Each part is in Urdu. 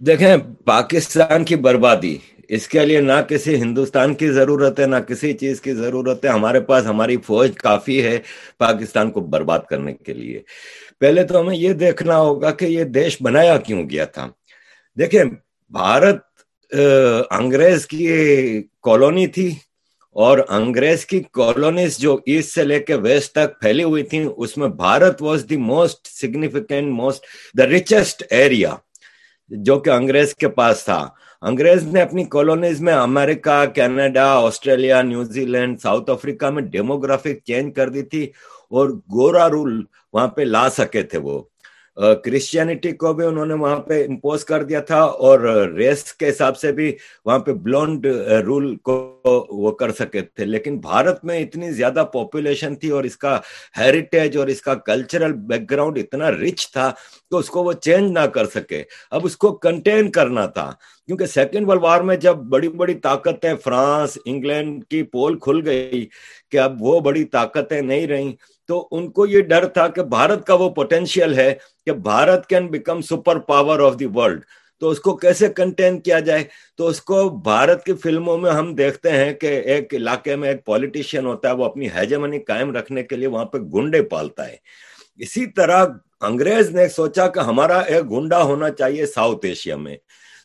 دیکھیں، پاکستان کی بربادی، اس کے لیے نہ کسی ہندوستان کی ضرورت ہے، نہ کسی چیز کی ضرورت ہے۔ ہمارے پاس ہماری فوج کافی ہے پاکستان کو برباد کرنے کے لیے۔ پہلے تو ہمیں یہ دیکھنا ہوگا کہ یہ دیش بنایا کیوں گیا تھا۔ دیکھیں، بھارت انگریز کی کالونی تھی اور انگریز کی کالونیز جو ایسٹ سے لے کے ویسٹ تک پھیلی ہوئی تھیں، اس میں Bharat was the most significant most the richest area جو کہ انگریز کے پاس تھا۔ انگریز نے اپنی کالونیز میں America, Canada, Australia New Zealand, South Africa میں ڈیموگرافک چینج کر دی تھی اور گورا رول وہاں پہ لا سکے تھے وہ۔ کرسچینٹی کو بھی انہوں نے وہاں پہ امپوز کر دیا تھا اور ریس کے حساب سے بھی وہاں پہ بلونڈ رول کو وہ کر سکے تھے۔ لیکن بھارت میں اتنی زیادہ پاپولیشن تھی اور اس کا ہیریٹیج اور اس کا کلچرل بیک گراؤنڈ اتنا رچ تھا تو اس کو وہ چینج نہ کر سکے۔ اب اس کو کنٹین کرنا تھا۔ کیونکہ سیکنڈ ورلڈ وار میں جب بڑی بڑی طاقتیں فرانس، انگلینڈ کی پول کھل گئی کہ اب وہ بڑی طاقتیں نہیں رہیں تو ان کو یہ ڈر تھا کہ بھارت کا وہ پوٹینشیل ہے کہ Bharat can become super power of the world تو اس کو کیسے کنٹین کیا جائے؟ تو اس کو بھارت کی فلموں میں ہم دیکھتے ہیں کہ ایک علاقے میں ایک پولیٹیشین ہوتا ہے، وہ اپنی ہیجمنی قائم رکھنے کے لیے وہاں پہ گنڈے پالتا ہے۔ اسی طرح انگریز نے سوچا کہ ہمارا ایک گنڈا ہونا چاہیے ساؤتھ ایشیا میں۔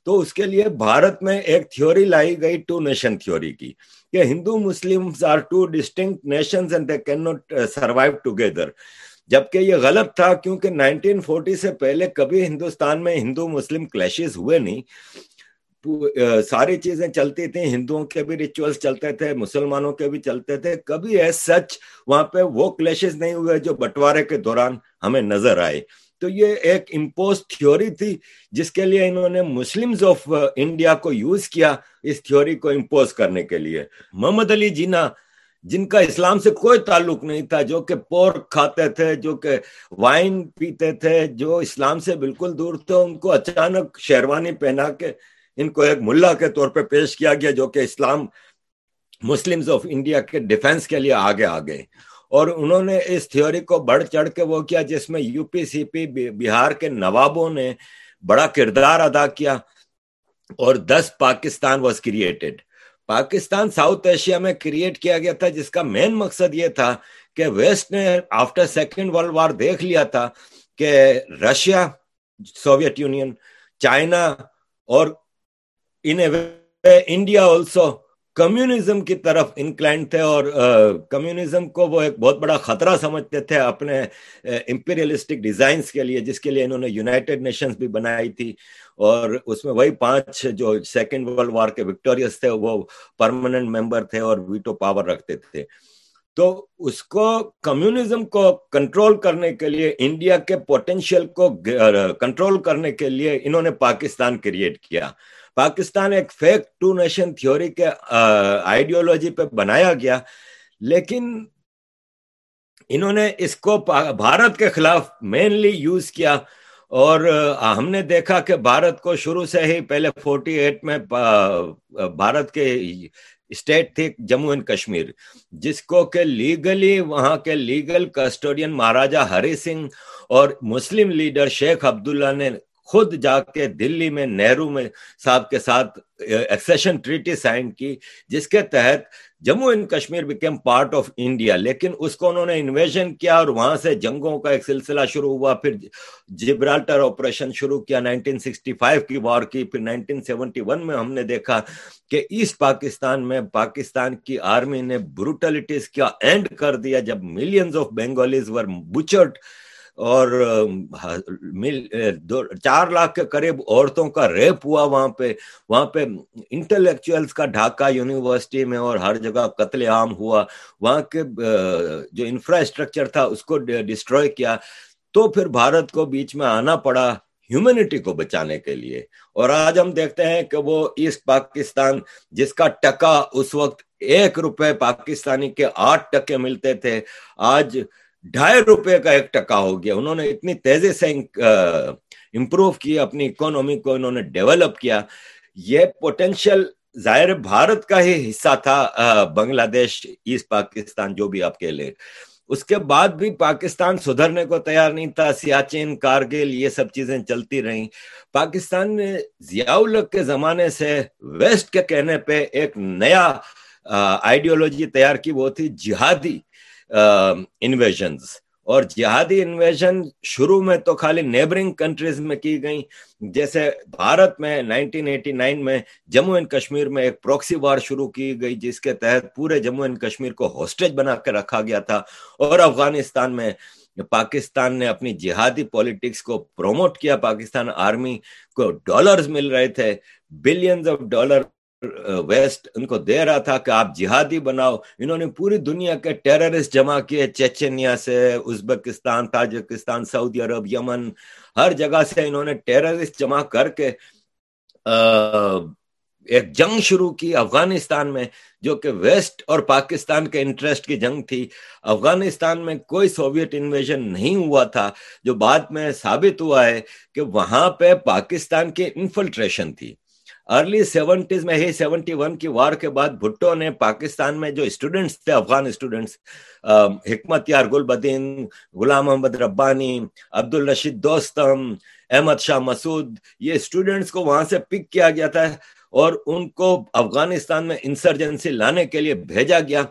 تو اس کے لیے بھارت میں ایک تھیوری لائی گئی ٹو نیشن تھیوری کی کہ Hindu Muslim are two distinct nations and they can not survive together جبکہ یہ غلط تھا کیونکہ نائنٹین فورٹی سے پہلے کبھی ہندوستان میں ہندو مسلم کلیشز ہوئے نہیں۔ uh, ساری چیزیں چلتی تھیں، ہندوؤں کے بھی ریچولس چلتے تھے، مسلمانوں کے بھی چلتے تھے۔ کبھی ایس سچ وہاں پہ وہ کلیشز نہیں ہوئے جو بٹوارے کے دوران ہمیں نظر آئے۔ تو یہ ایک امپوز تھیوری تھی، جس کے لیے انہوں نے مسلمز آف انڈیا کو یوز کیا اس تھیوری کو امپوز کرنے کے لیے۔ محمد علی جینا، جن کا اسلام سے کوئی تعلق نہیں تھا، جو کہ پورک کھاتے تھے، جو کہ وائن پیتے تھے، جو اسلام سے بالکل دور تھے، ان کو اچانک شیروانی پہنا کے، ان کو ایک ملا کے طور پہ پیش کیا گیا، جو کہ اسلام مسلمز آف انڈیا کے ڈیفنس کے لیے آگے آ گئے۔ اور انہوں نے اس تھیوری کو بڑھ چڑھ کے وہ کیا جس میں یو پی سی پی بہار کے نوابوں نے بڑا کردار ادا کیا اور this Pakistan was created Pakistan South Asia میں کریٹ کیا گیا تھا، جس کا مین مقصد یہ تھا کہ ویسٹ نے آفٹر سیکنڈ ورلڈ وار دیکھ لیا تھا کہ رشیا سوویت یونین چائنا اور انڈیا آلسو کمیونزم کی طرف انکلائنڈ تھے اور کمیونزم کو وہ ایک بہت بڑا خطرہ سمجھتے تھے اپنے امپیریلسٹک ڈیزائنس کے لیے، جس کے لیے انہوں نے یونائٹڈ نیشنز بھی بنائی تھی۔ اور اس میں وہی پانچ جو سیکنڈ ورلڈ وار کے وکٹوریس تھے، وہ پرماننٹ ممبر تھے اور ویٹو پاور رکھتے تھے۔ تو اس کو کمیونزم کو کنٹرول کرنے کے لیے انڈیا کے پوٹینشیل کو کنٹرول کرنے کے لیے انہوں نے پاکستان کریٹ کیا۔ پاکستان ایک فیک ٹو نیشن تھیوری کے آئیڈیولوجی پہ بنایا گیا، لیکن انہوں نے اس کو بھارت کے خلاف مینلی یوز کیا۔ اور ہم نے دیکھا کہ بھارت کو شروع سے ہی پہلے فورٹی ایٹ میں بھارت کے اسٹیٹ تھی جموں اینڈ کشمیر، جس کو کہ لیگلی وہاں کے لیگل کسٹوڈین مہاراجا ہری سنگھ اور مسلم لیڈر شیخ عبداللہ نے خود جا کے دلی میں، نہرو میں صاحب کے ساتھ ایکسیشن ٹریٹی سائن کی، جس کے تحت Jammu and Kashmir became part of India لیکن اس کو انہوں نے انویژن کیا اور وہاں سے جنگوں کا ایک سلسلہ شروع ہوا، پھر جبرالٹر آپریشن شروع کیا 1965 کی وار کی، پھر 1971 میں ہم نے دیکھا کہ ایسٹ پاکستان میں پاکستان کی آرمی نے بروٹلٹیز کیا اینڈ کر دیا جب ملینز آف بنگالیز ور بچرڈ اور چار لاکھ کے قریب عورتوں کا ریپ ہوا وہاں پہ وہاں پہ انٹلیکچوئلس کا ڈھاکہ یونیورسٹی میں اور ہر جگہ قتل عام ہوا۔ وہاں کے جو انفراسٹرکچر تھا اس کو ڈسٹروائے کیا۔ تو پھر بھارت کو بیچ میں آنا پڑا ہیومینٹی کو بچانے کے لیے۔ اور آج ہم دیکھتے ہیں کہ وہ ایسٹ پاکستان، جس کا ٹکا اس وقت ایک روپے پاکستانی کے آٹھ ٹکے ملتے تھے، آج ڈھائی روپے کا ایک ٹکا ہو گیا۔ انہوں نے اتنی تیزی سے امپروو کی اپنی اکانومی کو انہوں نے ڈیولپ کیا۔ یہ پوٹینشیل ظاہر بھارت کا ہی حصہ تھا بنگلہ دیش، ایسٹ پاکستان، جو بھی آپ کے لے اس کے بعد بھی پاکستان سدھرنے کو تیار نہیں تھا سیاچین کارگل، یہ سب چیزیں چلتی رہیں۔ پاکستان نے ضیاء الق کے زمانے سے ویسٹ کے کہنے پہ ایک نیا آئیڈیولوجی تیار کی، وہ تھی جہادی۔ انویژنز اور جہادی انویژن شروع میں تو خالی نیبرنگ کنٹریز میں کی گئیں۔ جیسے بھارت میں نائنٹین ایٹی نائن میں جموں اینڈ کشمیر میں ایک پروکسی وار شروع کی گئی، جس کے تحت پورے جموں اینڈ کشمیر کو ہوسٹیج بنا کے رکھا گیا تھا۔ اور افغانستان میں پاکستان نے اپنی جہادی پولیٹکس کو پروموٹ کیا۔ پاکستان آرمی کو ڈالرز مل رہے تھے بلینز آف ڈالر ویسٹ، ان کو دے رہا تھا کہ آپ جہادی بناؤ۔ انہوں نے پوری دنیا کے ٹیررسٹ جمع کیے۔ چیچنیا سے، ازبکستان، تاجکستان، سعودی عرب، یمن، ہر جگہ سے انہوں نے ٹیررسٹ جمع کر کے ایک جنگ شروع کی افغانستان میں، جو کہ ویسٹ اور پاکستان کے انٹرسٹ کی جنگ تھی۔ افغانستان میں کوئی سوویت انویژن نہیں ہوا تھا۔ جو بعد میں ثابت ہوا ہے کہ وہاں پہ پاکستان کی انفلٹریشن تھی۔ ارلی سیونٹیز میں ہی سیونٹی ون کی وار کے بعد بھٹو نے پاکستان میں جو اسٹوڈنٹس تھے، افغان اسٹوڈنٹس حکمت یار گل بدین غلام محمد ربانی عبد الرشید دوستم، احمد شاہ مسعود، یہ اسٹوڈنٹس کو وہاں سے پک کیا گیا تھا اور ان کو افغانستان میں انسرجنسی لانے کے لیے بھیجا گیا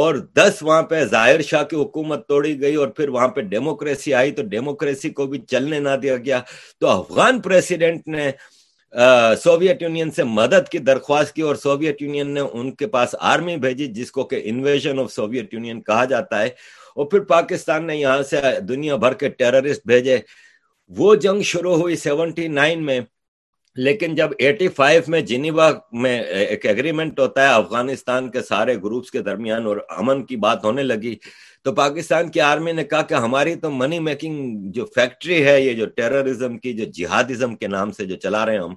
اور دس وہاں پہ ظاہر شاہ کی حکومت توڑی گئی اور پھر وہاں پہ ڈیموکریسی آئی تو ڈیموکریسی کو بھی چلنے نہ دیا گیا۔ تو افغان پریسیڈنٹ نے سوویت یونین سے مدد کی درخواست کی اور سوویت یونین نے ان کے پاس آرمی بھیجی جس کو کہ انویژن آف سوویت یونین کہا جاتا ہے۔ اور پھر پاکستان نے یہاں سے دنیا بھر کے ٹیررسٹ بھیجے۔ وہ جنگ شروع ہوئی سیونٹی نائن میں، لیکن جب ایٹی فائیو میں جنیوا میں ایک ایگریمنٹ ہوتا ہے، افغانستان کے سارے گروپس کے درمیان اور امن کی بات ہونے لگی۔ تو پاکستان کی آرمی نے کہا کہ ہماری تو منی میکنگ جو فیکٹری ہے، یہ جو ٹیررزم کی، جو جہادزم کے نام سے جو چلا رہے ہیں ہم،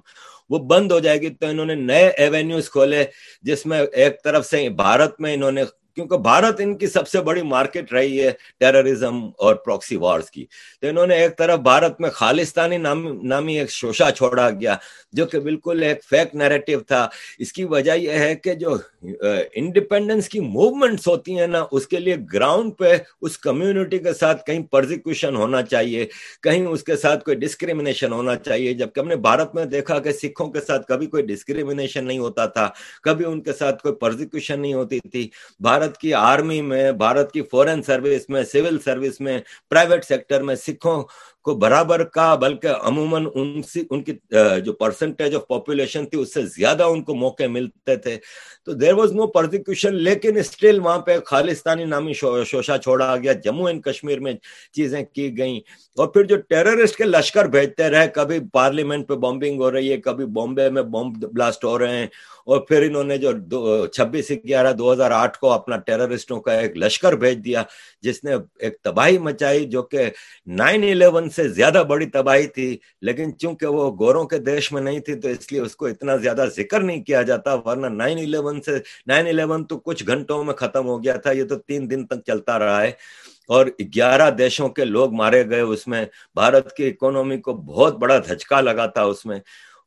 وہ بند ہو جائے گی۔ تو انہوں نے نئے ایوینیوز کھولے، جس میں ایک طرف سے بھارت میں انہوں نے کیونکہ بھارت ان کی سب سے بڑی مارکیٹ رہی ہے ٹیررزم اور پروکسی وارز کی۔ تو انہوں نے ایک طرف بھارت میں خالستانی نامی ایک شوشا چھوڑا گیا جو کہ بالکل ایک فیک نیریٹو تھا۔ اس کی وجہ یہ ہے کہ جو انڈیپینڈنس کی موومنٹس ہوتی ہیں نا، اس کے لیے گراؤنڈ پہ اس کمیونٹی کے ساتھ کہیں پرزیکوشن ہونا چاہیے، کہیں اس کے ساتھ کوئی ڈسکریمنیشن ہونا چاہیے۔ جبکہ ہم نے بھارت میں دیکھا کہ سکھوں کے ساتھ کبھی کوئی ڈسکریمنیشن نہیں ہوتا تھا، کبھی ان کے ساتھ کوئی پرزیکوشن نہیں ہوتی تھی۔ بھارت کی آرمی میں، بھارت کی فورن سروس میں سول سروس میں پرائیویٹ سیکٹر میں سکھوں کو برابر کا، بلکہ عموماً ان ان کی جو پرسنٹیج آف پاپولیشن تھی، اس سے زیادہ ان کو موقع ملتے تھے۔ تو دیر واز نو پرزیکیوشن لیکن اسٹل وہاں پہ خالستانی نامی شوشا چھوڑا گیا۔ جموں اینڈ کشمیر میں چیزیں کی گئیں۔ اور پھر جو ٹیررسٹ کے لشکر بھیجتے رہے، کبھی پارلیمنٹ پہ بمبنگ ہو رہی ہے، کبھی بامبے میں بمب بلاسٹ ہو رہے ہیں۔ اور پھر انہوں نے جو چھبیس گیارہ دو ہزار آٹھ کو اپنا ٹیررسٹوں کا ایک لشکر بھیج دیا، جس نے ایک تباہی مچائی، جو کہ نائن الیون سے زیادہ بڑی تباہی تھی، لیکن چونکہ وہ گوروں کے دیش میں نہیں تھی، تو اس لیے اس کو اتنا زیادہ ذکر نہیں کیا جاتا، ورنہ نائن الیون سے، نائن الیون تو کچھ گھنٹوں میں ختم ہو گیا تھا، یہ تو تین دن تک چلتا رہا ہے۔ اور گیارہ دیشوں کے لوگ مارے گئے اس میں، بھارت کی اکونومی کو بہت بڑا دھچکا لگا تھا اس میں۔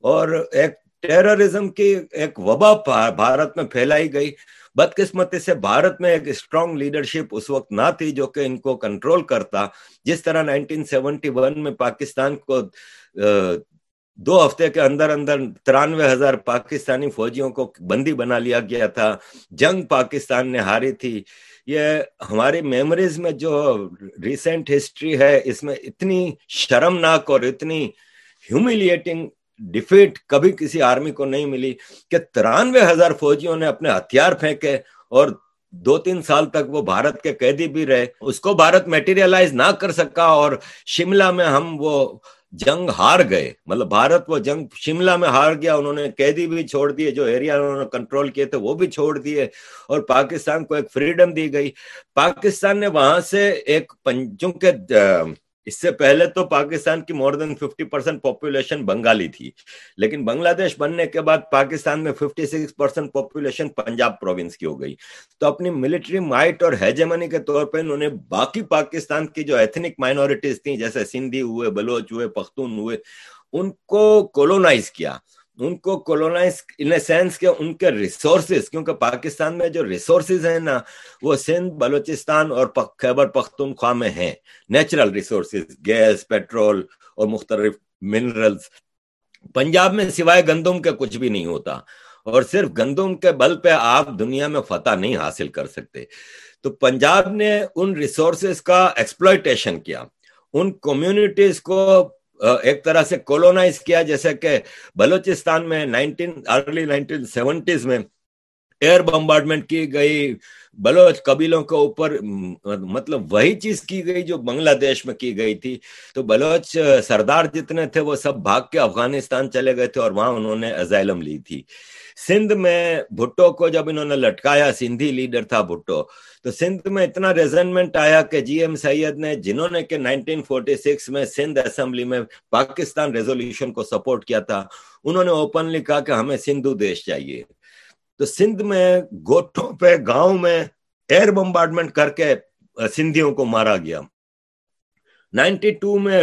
اور ایک ٹیررزم کی ایک وبا بھارت میں پھیلائی گئی۔ بدقسمتی سے بھارت میں ایک اسٹرانگ لیڈرشپ اس وقت نہ تھی جو کہ ان کو کنٹرول کرتا۔ جس طرح نائنٹین سیونٹی ون میں پاکستان کو دو ہفتے کے اندر اندر ترانوے ہزار پاکستانی فوجیوں کو بندی بنا لیا گیا تھا۔ جنگ پاکستان نے ہاری تھی۔ یہ ہماری میموریز میں جو ریسنٹ ہسٹری ہے، اس میں اتنی شرمناک اور اتنی ہیوملیٹنگ ڈیفیٹ کبھی کسی آرمی کو نہیں ملی کہ ترانوے ہزار فوجیوں نے اپنے ہتھیار پھینکے اور دو تین سال تک وہ بھارت کے قیدی بھی رہے۔ اس کو بھارت میٹیریلائز نہ کر سکا اور شملہ میں ہم وہ جنگ ہار گئے۔ مطلب بھارت وہ جنگ شملہ میں ہار گیا، انہوں نے قیدی بھی چھوڑ دیے، جو ایریا انہوں نے کنٹرول کیے تھے وہ بھی چھوڑ دیے اور پاکستان کو ایک فریڈم دی گئی۔ پاکستان نے وہاں سے ایک چونکہ اس سے پہلے تو پاکستان کی more than fifty percent population Bengali تھی، لیکن بنگلہ دیش بننے کے بعد پاکستان میں fifty six percent population Punjab province کی ہو گئی۔ تو اپنی ملٹری مائٹ اور ہیجمنی کے طور پہ انہوں نے باقی پاکستان کی جو ایتھنک مائنورٹیز تھیں، جیسے سندھی ہوئے، بلوچ ہوئے، پختون ہوئے، ان کو کولونائز کیا۔ ان کو کولونائز ان سینس کے ان کے ریسورسز کیونکہ پاکستان میں جو ریسورسز ہیں نا وہ سندھ بلوچستان اور خیبر پختونخوا میں ہیں نیچرل ریسورسز گیس پیٹرول اور مختلف منرلز پنجاب میں سوائے گندم کے کچھ بھی نہیں ہوتا اور صرف گندم کے بل پہ آپ دنیا میں فتح نہیں حاصل کر سکتے تو پنجاب نے ان ریسورسز کا ایکسپلوئٹیشن کیا ان کمیونٹیز کو ایک طرح سے کولونائز کیا، جیسے کہ بلوچستان میں نائنٹین ارلی نائنٹین سیونٹیز میں ایئر بمبارڈمنٹ کی گئی، بلوچ قبیلوں کے اوپر مطلب وہی چیز کی گئی جو بنگلہ دیش میں کی گئی تھی۔ تو بلوچ سردار جتنے تھے، وہ سب بھاگ کے افغانستان چلے گئے تھے اور وہاں انہوں نے ازائلم لی تھی۔ سندھ میں بھٹو کو جب انہوں نے لٹکایا، سندھی لیڈر تھا بھٹو تو سندھ میں اتنا ریزنمنٹ آیا کہ جی ایم سید نے، جنہوں نے کہ نائنٹین فورٹی سکس میں سندھ اسمبلی میں پاکستان ریزولوشن کو سپورٹ کیا تھا، انہوں نے اوپنلی کہا کہ ہمیں سندھو دیش چاہیے۔ تو سندھ میں گوٹھوں پہ، گاؤں میں ایئر بمبارڈمنٹ کر کے سندھیوں کو مارا گیا۔ نائنٹی ٹو میں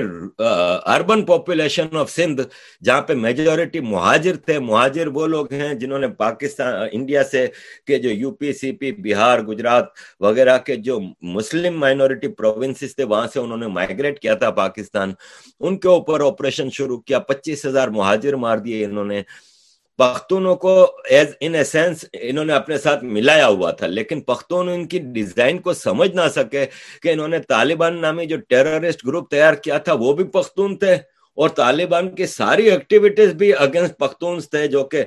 اربن پاپولیشن آف سندھ، جہاں پہ میجورٹی مہاجر تھے۔ مہاجر وہ لوگ ہیں جنہوں نے پاکستان، انڈیا سے کہ جو یو پی، سی پی، بہار، گجرات وغیرہ کے جو مسلم مائنورٹی پروونسز تھے، وہاں سے انہوں نے مائگریٹ کیا تھا پاکستان۔ ان کے اوپر آپریشن شروع کیا۔ پچیس ہزار مہاجر مار دیے انہوں نے۔ پختونوں کو ایز ان سینس انہوں نے اپنے ساتھ ملایا ہوا تھا، لیکن پختون ان کی ڈیزائن کو سمجھ نہ سکے کہ انہوں نے طالبان نامی جو ٹیررسٹ گروپ تیار کیا تھا، وہ بھی پختون تھے۔ اور طالبان کی ساری ایکٹیویٹیز بھی اگینسٹ پختونس تھے جو کہ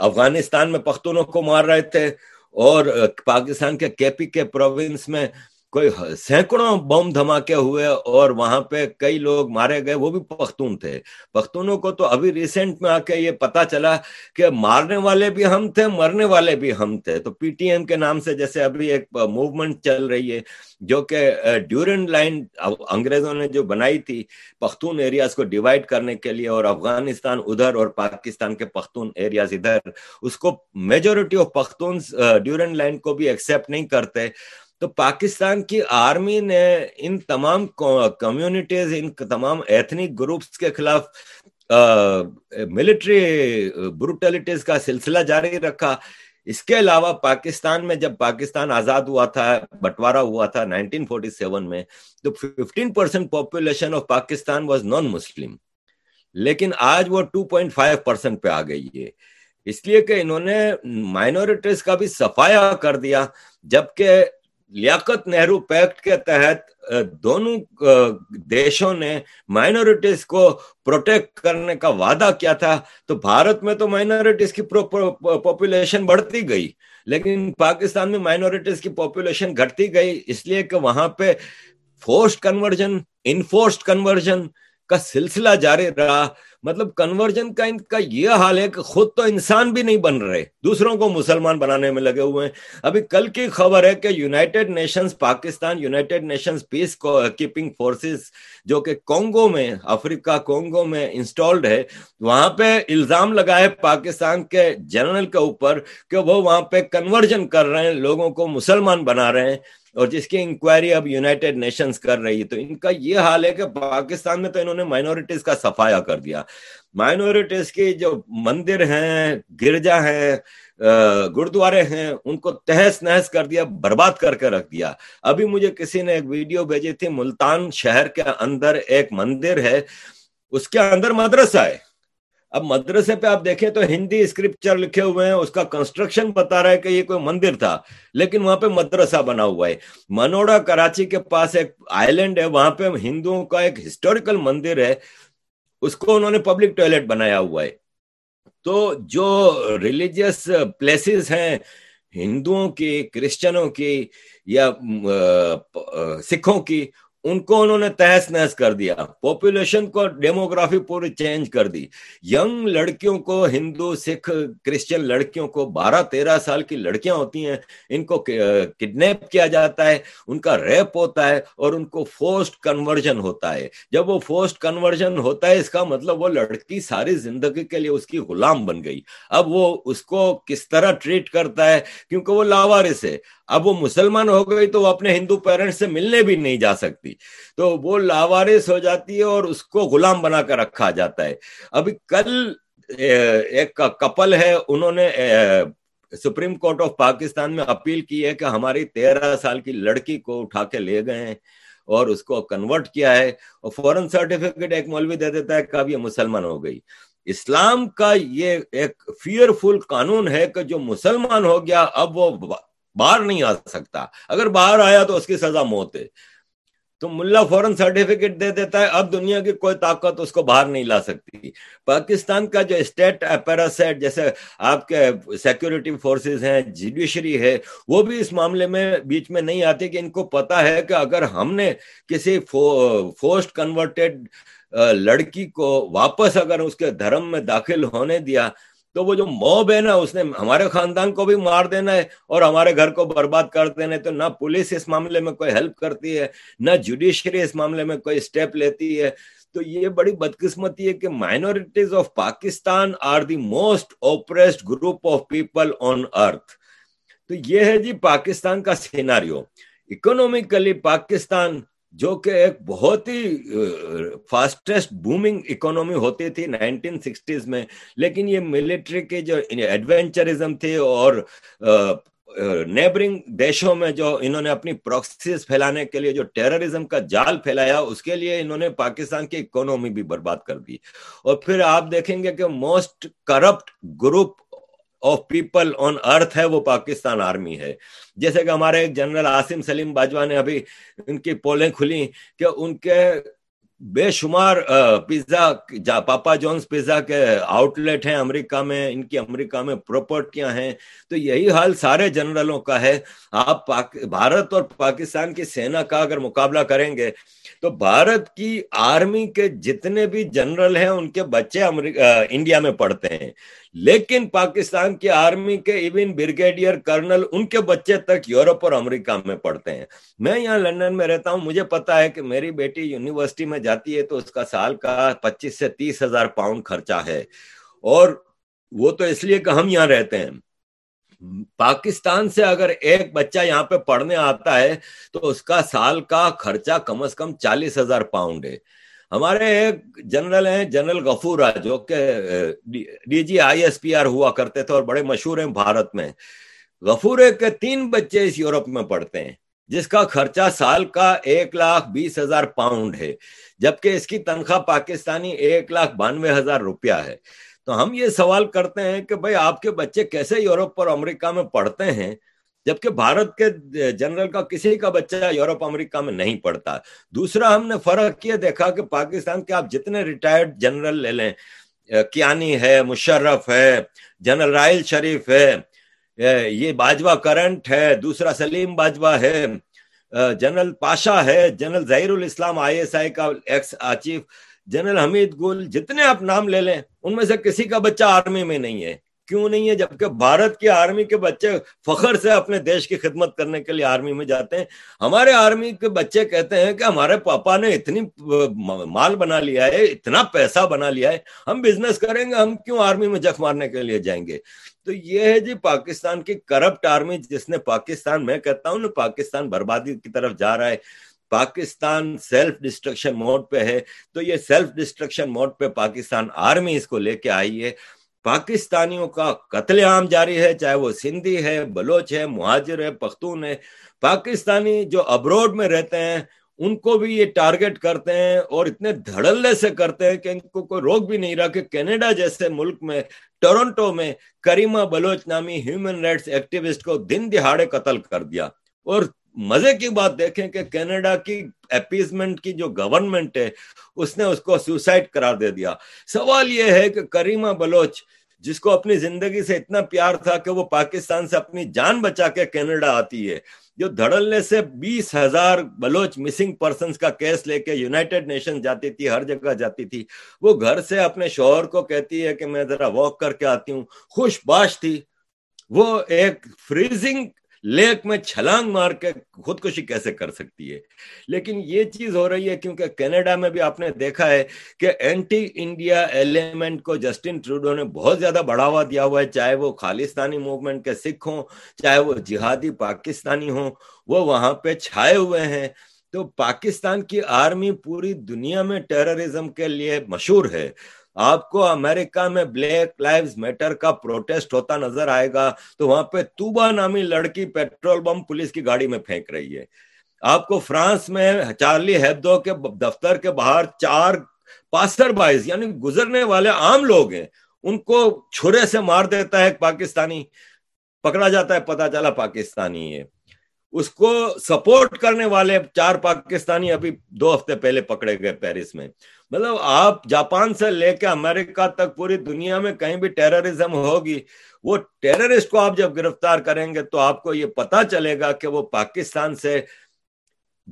افغانستان میں پختونوں کو مار رہے تھے۔ اور پاکستان کے کے پی کے پروونس میں کوئی سینکڑوں بم دھماکے ہوئے اور وہاں پہ کئی لوگ مارے گئے، وہ بھی پختون تھے۔ پختونوں کو تو ابھی ریسنٹ میں آ کے یہ پتا چلا کہ مارنے والے بھی ہم تھے، مرنے والے بھی ہم تھے۔ تو پی ٹی ایم کے نام سے جیسے ابھی ایک موومنٹ چل رہی ہے، جو کہ ڈیورن لائن انگریزوں نے جو بنائی تھی پختون ایریاز کو ڈیوائڈ کرنے کے لیے اور افغانستان ادھر اور پاکستان کے پختون ایریاز ادھر، اس کو majority of Pakhtun Durand line کو بھی ایکسپٹ نہیں کرتے۔ تو پاکستان کی آرمی نے ان تمام کمیونٹیز ان تمام ایتھنک گروپس کے خلاف ملٹری بروٹیلٹیز کا سلسلہ جاری رکھا۔ اس کے علاوہ پاکستان میں جب پاکستان آزاد ہوا تھا بٹوارا ہوا تھا 1947 میں، تو 15 percent population of Pakistan was non Muslim لیکن آج وہ 2.5 پرسینٹ پہ آ گئی ہے۔ اس لیے کہ انہوں نے مائنورٹیز کا بھی صفایا کر دیا، جبکہ لیاقت نہرو پیکٹ کے تحت دونوں دیشوں نے مائنورٹیز کو پروٹیکٹ کرنے کا وعدہ کیا تھا۔ تو بھارت میں تو مائنورٹیز کی پاپولیشن بڑھتی گئی، لیکن پاکستان میں مائنورٹیز کی پاپولیشن گھٹتی گئی۔ اس لیے کہ وہاں پہ فورسڈ کنورژن، انفورسڈ کنورژن کا سلسلہ جاری رہا۔ مطلب کنورجن کا ان کا یہ حال ہے کہ خود تو انسان بھی نہیں بن رہے، دوسروں کو مسلمان بنانے میں لگے ہوئے ہیں۔ ابھی کل کی خبر ہے کہ united nations Pakistan united nations peace keeping forces جو کہ کونگو میں افریقہ کونگو میں انسٹالڈ ہے، وہاں پہ الزام لگائے پاکستان کے جنرل کے اوپر کہ وہ وہاں پہ کنورجن کر رہے ہیں، لوگوں کو مسلمان بنا رہے ہیں۔ اور جس کی انکوائری اب یونائٹڈ نیشنز کر رہی ہے، تو ان کا یہ حال ہے کہ پاکستان میں تو انہوں نے مائنورٹیز کا صفایا کر دیا۔ مائنورٹیز کی جو مندر ہیں، گرجا ہیں گردوارے ہیں، ان کو تہس نہس کر دیا، برباد کر کے رکھ دیا۔ ابھی مجھے کسی نے ایک ویڈیو بھیجی تھی، ملتان شہر کے اندر ایک مندر ہے، اس کے اندر مدرسہ ہے۔ اب مدرسے پہ آپ دیکھیں تو ہندی اسکرپچر لکھے ہوئے ہیں، اس کا کنسٹرکشن بتا رہا ہے کہ یہ کوئی مندر تھا، لیکن وہاں پہ مدرسہ بنا ہوا ہے۔ منوڑا، کراچی کے پاس ایک آئی لینڈ ہے، وہاں پہ ہندوؤں کا ایک ہسٹوریکل مندر ہے، اس کو انہوں نے پبلک ٹوائلٹ بنایا ہوا ہے۔ تو جو ریلیجیس پلیسز ہیں، ہندوؤں کی کرسچنوں کی یا سکھوں کی ان کو انہوں نے تحس نحس کر دیا۔ پاپولیشن کو ڈیموگرافی پوری چینج کر دی۔ ینگ لڑکیوں کو، ہندو، سکھ، کرسچن لڑکیوں کو بارہ تیرہ سال کی لڑکیاں ہوتی ہیں۔ ان کو کڈنیپ کیا جاتا ہے۔ ان کا ریپ ہوتا ہے اور ان کو فورسڈ کنورژن ہوتا ہے۔ جب وہ فورسڈ کنورژن ہوتا ہے، اس کا مطلب وہ لڑکی ساری زندگی کے لیے اس کی غلام بن گئی۔ اب وہ اس کو کس طرح ٹریٹ کرتا ہے؟ کیونکہ وہ لاوارس ہے۔ اب وہ مسلمان ہو گئی تو وہ اپنے ہندو پیرنٹس سے ملنے بھی نہیں جا سکتی۔ تو وہ لاوارس ہو جاتی ہے اور اس کو غلام بنا کر رکھا جاتا ہے۔ ابھی کل ایک کپل ہے، انہوں نے سپریم کورٹ آف پاکستان میں اپیل کی ہے کہ ہماری تیرہ سال کی لڑکی کو اٹھا کے لے گئے ہیں اور اس کو کنورٹ کیا ہے اور فورن سرٹیفکیٹ ایک مولوی دے دیتا ہے کہ اب یہ مسلمان ہو گئی۔ اسلام کا یہ ایک فیئر فل قانون ہے کہ جو مسلمان ہو گیا، اب وہ باہر نہیں آ سکتا۔ اگر باہر آیا تو اس کی سزا موت ہے۔ تو ملا فوراً سرٹیفکیٹ دے دیتا ہے، اب دنیا کی کوئی طاقت اس کو باہر نہیں لا سکتی۔ پاکستان کا جو اسٹیٹ اپیرس ہے، جیسے آپ کے سیکورٹی فورسز ہیں جوڈیشری ہے، وہ بھی اس معاملے میں بیچ میں نہیں آتی کہ ان کو پتا ہے کہ اگر ہم نے کسی فوسٹ کنورٹیڈ لڑکی کو واپس اگر اس کے دھرم میں داخل ہونے دیا تو وہ جو موب ہے نا، اس نے ہمارے خاندان کو بھی مار دینا ہے اور ہمارے گھر کو برباد کر دینا ہے۔ تو نہ پولیس اس معاملے میں کوئی ہیلپ کرتی ہے، نہ جوڈیشری اس معاملے میں کوئی اسٹیپ لیتی ہے۔ تو یہ بڑی بدقسمتی ہے کہ minorities of Pakistan are the most oppressed group of people on earth تو یہ ہے جی پاکستان کا سیناریو اکنومیکلی پاکستان جو کہ ایک بہت ہی فاسٹسٹ بومنگ اکانومی ہوتی تھی نائنٹین سکسٹیز میں۔ لیکن یہ ملٹری کے جو ایڈونچرزم تھے اور نیبرنگ دیشوں میں جو انہوں نے اپنی پروکسیز پھیلانے کے لیے جو ٹیررزم کا جال پھیلایا، اس کے لیے انہوں نے پاکستان کی اکانومی بھی برباد کر دی۔ اور پھر آپ دیکھیں گے کہ most corrupt group of people on earth ہے وہ پاکستان آرمی ہے۔ جیسے کہ ہمارے ایک جنرل آسم سلیم باجوہ نے ابھی ان کی پولیں کھلی کہ ان کے بے شمار پیزا پاپا جونز پیزا کے آؤٹ لیٹ ہیں امریکہ میں، ان کی امریکہ میں پراپرٹیاں ہیں۔ تو یہی حال سارے جنرلوں کا ہے۔ آپ بھارت اور پاکستان کی سینا کا اگر مقابلہ کریں گے تو بھارت کی آرمی کے جتنے بھی جنرل ہیں، ان کے بچے انڈیا میں پڑھتے ہیں۔ لیکن پاکستان کی آرمی کے ایون بریگیڈیئر کرنل ان کے بچے تک یورپ اور امریکہ میں پڑھتے ہیں۔ میں یہاں لندن میں رہتا ہوں، مجھے پتا ہے کہ میری بیٹی یونیورسٹی میں جاتی ہے تو اس کا سال کا پچیس سے تیس ہزار پاؤنڈ خرچہ ہے۔ اور وہ تو اس لیے کہ ہم یہاں رہتے ہیں۔ پاکستان سے اگر ایک بچہ یہاں پہ پڑھنے آتا ہے تو اس کا سال کا خرچہ کم از کم چالیس ہزار پاؤنڈ ہے۔ ہمارے ایک جنرل ہیں، جنرل غفورا جو کہ D G I S P R ہوا کرتے تھے اور بڑے مشہور ہیں بھارت میں۔ غفورے کے تین بچے اس یورپ میں پڑھتے ہیں، جس کا خرچہ سال کا ایک لاکھ بیس ہزار پاؤنڈ ہے، جبکہ اس کی تنخواہ پاکستانی ایک لاکھ بانوے ہزار روپیہ ہے۔ تو ہم یہ سوال کرتے ہیں کہ بھائی آپ کے بچے کیسے یورپ اور امریکہ میں پڑھتے ہیں؟ جبکہ بھارت کے جنرل کا کسی کا بچہ یورپ امریکہ میں نہیں پڑھتا۔ دوسرا، ہم نے فرق یہ دیکھا کہ پاکستان کے آپ جتنے ریٹائرڈ جنرل لے لیں، کیانی ہے، مشرف ہے، جنرل رائل شریف ہے یہ باجوہ کرنٹ ہے، دوسرا سلیم باجوہ ہے جنرل پاشا ہے، جنرل ظہیر الاسلام آئی ایس آئی کا ex chief, general Hamid Gul, جتنے آپ نام لے لیں، ان میں سے کسی کا بچہ آرمی میں نہیں ہے۔ کیوں نہیں ہے؟ جبکہ بھارت کی آرمی کے بچے فخر سے اپنے دیش کی خدمت کرنے کے لیے آرمی میں جاتے ہیں۔ ہمارے آرمی کے بچے کہتے ہیں کہ ہمارے پاپا نے اتنی مال بنا لیا ہے، اتنا پیسہ بنا لیا ہے، ہم بزنس کریں گے، ہم کیوں آرمی میں جخ مارنے کے لیے جائیں گے؟ تو یہ ہے جی پاکستان کی کرپٹ آرمی جس نے پاکستان، میں کہتا ہوں نا پاکستان بربادی کی طرف جا رہا ہے۔ پاکستان سیلف ڈسٹرکشن موڈ پہ ہے۔ تو یہ سیلف ڈسٹرکشن موڈ پہ پاکستان آرمی اس کو لے کے آئی ہے۔ پاکستانیوں کا قتل عام جاری ہے، چاہے وہ سندھی ہے، بلوچ ہے، مہاجر ہے، پختون ہے۔ پاکستانی جو ابروڈ میں رہتے ہیں، ان کو بھی یہ ٹارگٹ کرتے ہیں اور اتنے دھڑلے سے کرتے ہیں کہ ان کو کوئی روک بھی نہیں رہا کہ کینیڈا جیسے ملک میں، ٹورنٹو میں کریمہ بلوچ نامی ہیومن رائٹس ایکٹیوسٹ کو دن دہاڑے قتل کر دیا۔ اور مزے کی بات دیکھیں کہ کینیڈا کی اپیزمنٹ کی جو گورنمنٹ ہے، اس نے اس کو سوسائڈ قرار دے دیا۔ سوال یہ ہے کہ کریمہ بلوچ، جس کو اپنی زندگی سے اتنا پیار تھا کہ وہ پاکستان سے اپنی جان بچا کے کینیڈا آتی ہے، جو دھڑلنے سے بیس ہزار بلوچ مسنگ پرسنز کا کیس لے کے یونائٹڈ نیشن جاتی تھی، ہر جگہ جاتی تھی۔ وہ گھر سے اپنے شوہر کو کہتی ہے کہ میں ذرا واک کر کے آتی ہوں۔ خوش باش تھی۔ وہ ایک فریزنگ لیک میں چھلانگ مار کے خودکشی کیسے کر سکتی ہے؟ لیکن یہ چیز ہو رہی ہے کیونکہ کینیڈا میں بھی آپ نے دیکھا ہے کہ اینٹی انڈیا ایلیمنٹ کو جسٹن ٹروڈو نے بہت زیادہ بڑھاوا دیا ہوا ہے، چاہے وہ خالستانی موومنٹ کے سکھ ہوں، چاہے وہ جہادی پاکستانی ہوں، وہ وہاں پہ چھائے ہوئے ہیں۔ تو پاکستان کی آرمی پوری دنیا میں ٹیررزم کے لیے مشہور ہے۔ آپ کو امریکہ میں بلیک لائف میٹر کا پروٹیسٹ ہوتا نظر آئے گا تو وہاں پہ توبا نامی لڑکی پیٹرول بم پولیس کی گاڑی میں پھینک رہی ہے۔ آپ کو فرانس میں چارلی ہیبدو کے دفتر کے باہر چار پاسٹر بائز یعنی گزرنے والے عام لوگ ہیں، ان کو چھرے سے مار دیتا ہے ایک پاکستانی۔ پکڑا جاتا ہے، پتا چلا پاکستانی ہے۔ اس کو سپورٹ کرنے والے چار پاکستانی ابھی دو ہفتے پہلے پکڑے گئے پیرس میں۔ مطلب آپ جاپان سے لے کے امریکہ تک پوری دنیا میں کہیں بھی ٹیررزم ہوگی، وہ ٹیررسٹ کو آپ جب گرفتار کریں گے تو آپ کو یہ پتا چلے گا کہ وہ پاکستان سے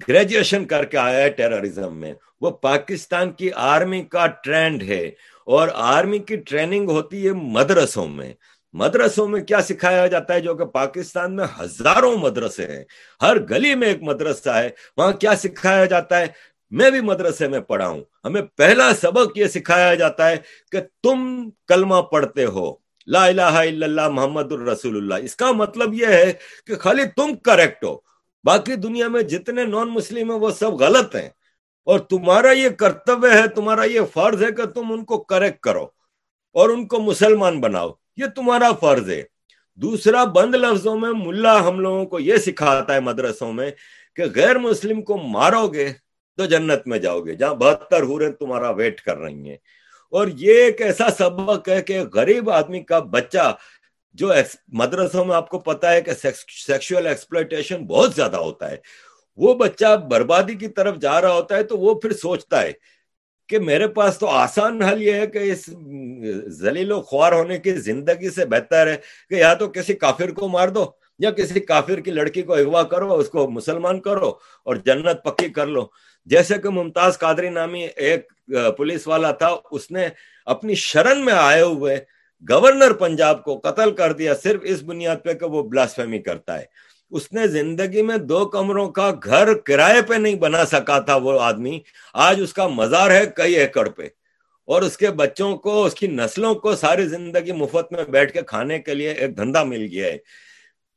گریجویشن کر کے آیا ہے ٹیررزم میں۔ وہ پاکستان کی آرمی کا ٹرینڈ ہے اور آرمی کی ٹریننگ ہوتی ہے مدرسوں میں۔ مدرسوں میں کیا سکھایا جاتا ہے جو کہ پاکستان میں ہزاروں مدرسے ہیں۔ ہر گلی میں ایک مدرسہ ہے، وہاں کیا سکھایا جاتا ہے؟ میں بھی مدرسے میں پڑھا ہوں ہمیں پہلا سبق یہ سکھایا جاتا ہے کہ تم کلمہ پڑھتے ہو۔ لا الہ الا اللہ محمد الرسول اللہ اس کا مطلب یہ ہے کہ خالی تم کریکٹ ہو۔ باقی دنیا میں جتنے نان مسلم ہیں وہ سب غلط ہیں۔ اور تمہارا یہ کرتویہ ہے، تمہارا یہ فرض ہے کہ تم ان کو کریکٹ کرو اور ان کو مسلمان بناؤ۔ یہ تمہارا فرض ہے۔ دوسرا بند لفظوں میں ملا ہم لوگوں کو یہ سکھاتا ہے مدرسوں میں کہ غیر مسلم کو مارو گے۔ تو جنت میں جاؤ گے، جہاں بہتر ہو رہے تمہارا ویٹ کر رہی ہیں۔ اور یہ ایک ایسا سبق ہے کہ غریب آدمی کا بچہ جو مدرسوں میں آپ کو پتا ہے کہ سیکشل ایکسپلوٹیشن بہت زیادہ ہوتا ہے۔ وہ بچہ بربادی کی طرف جا رہا ہوتا ہے تو وہ پھر سوچتا ہے کہ میرے پاس تو آسان حل یہ ہے کہ اس ذلیل و خوار ہونے کی زندگی سے بہتر ہے کہ یا تو کسی کافر کو مار دو یا کسی کافر کی لڑکی کو اغوا کرو، اس کو مسلمان کرو اور جنت پکی کر لو۔ جیسے کہ ممتاز قادری نامی ایک پولیس والا تھا، اس نے اپنی شرن میں آئے ہوئے گورنر پنجاب کو قتل کر دیا، صرف اس بنیاد پہ کہ وہ بلاسفیمی کرتا ہے۔ اس نے زندگی میں دو کمروں کا گھر کرائے پہ نہیں بنا سکا تھا وہ آدمی۔ آج اس کا مزار ہے کئی ایکڑ پہ۔ اور اس کے بچوں کو، اس کی نسلوں کو ساری زندگی مفت میں بیٹھ کے کھانے کے لیے ایک دھندا مل گیا ہے۔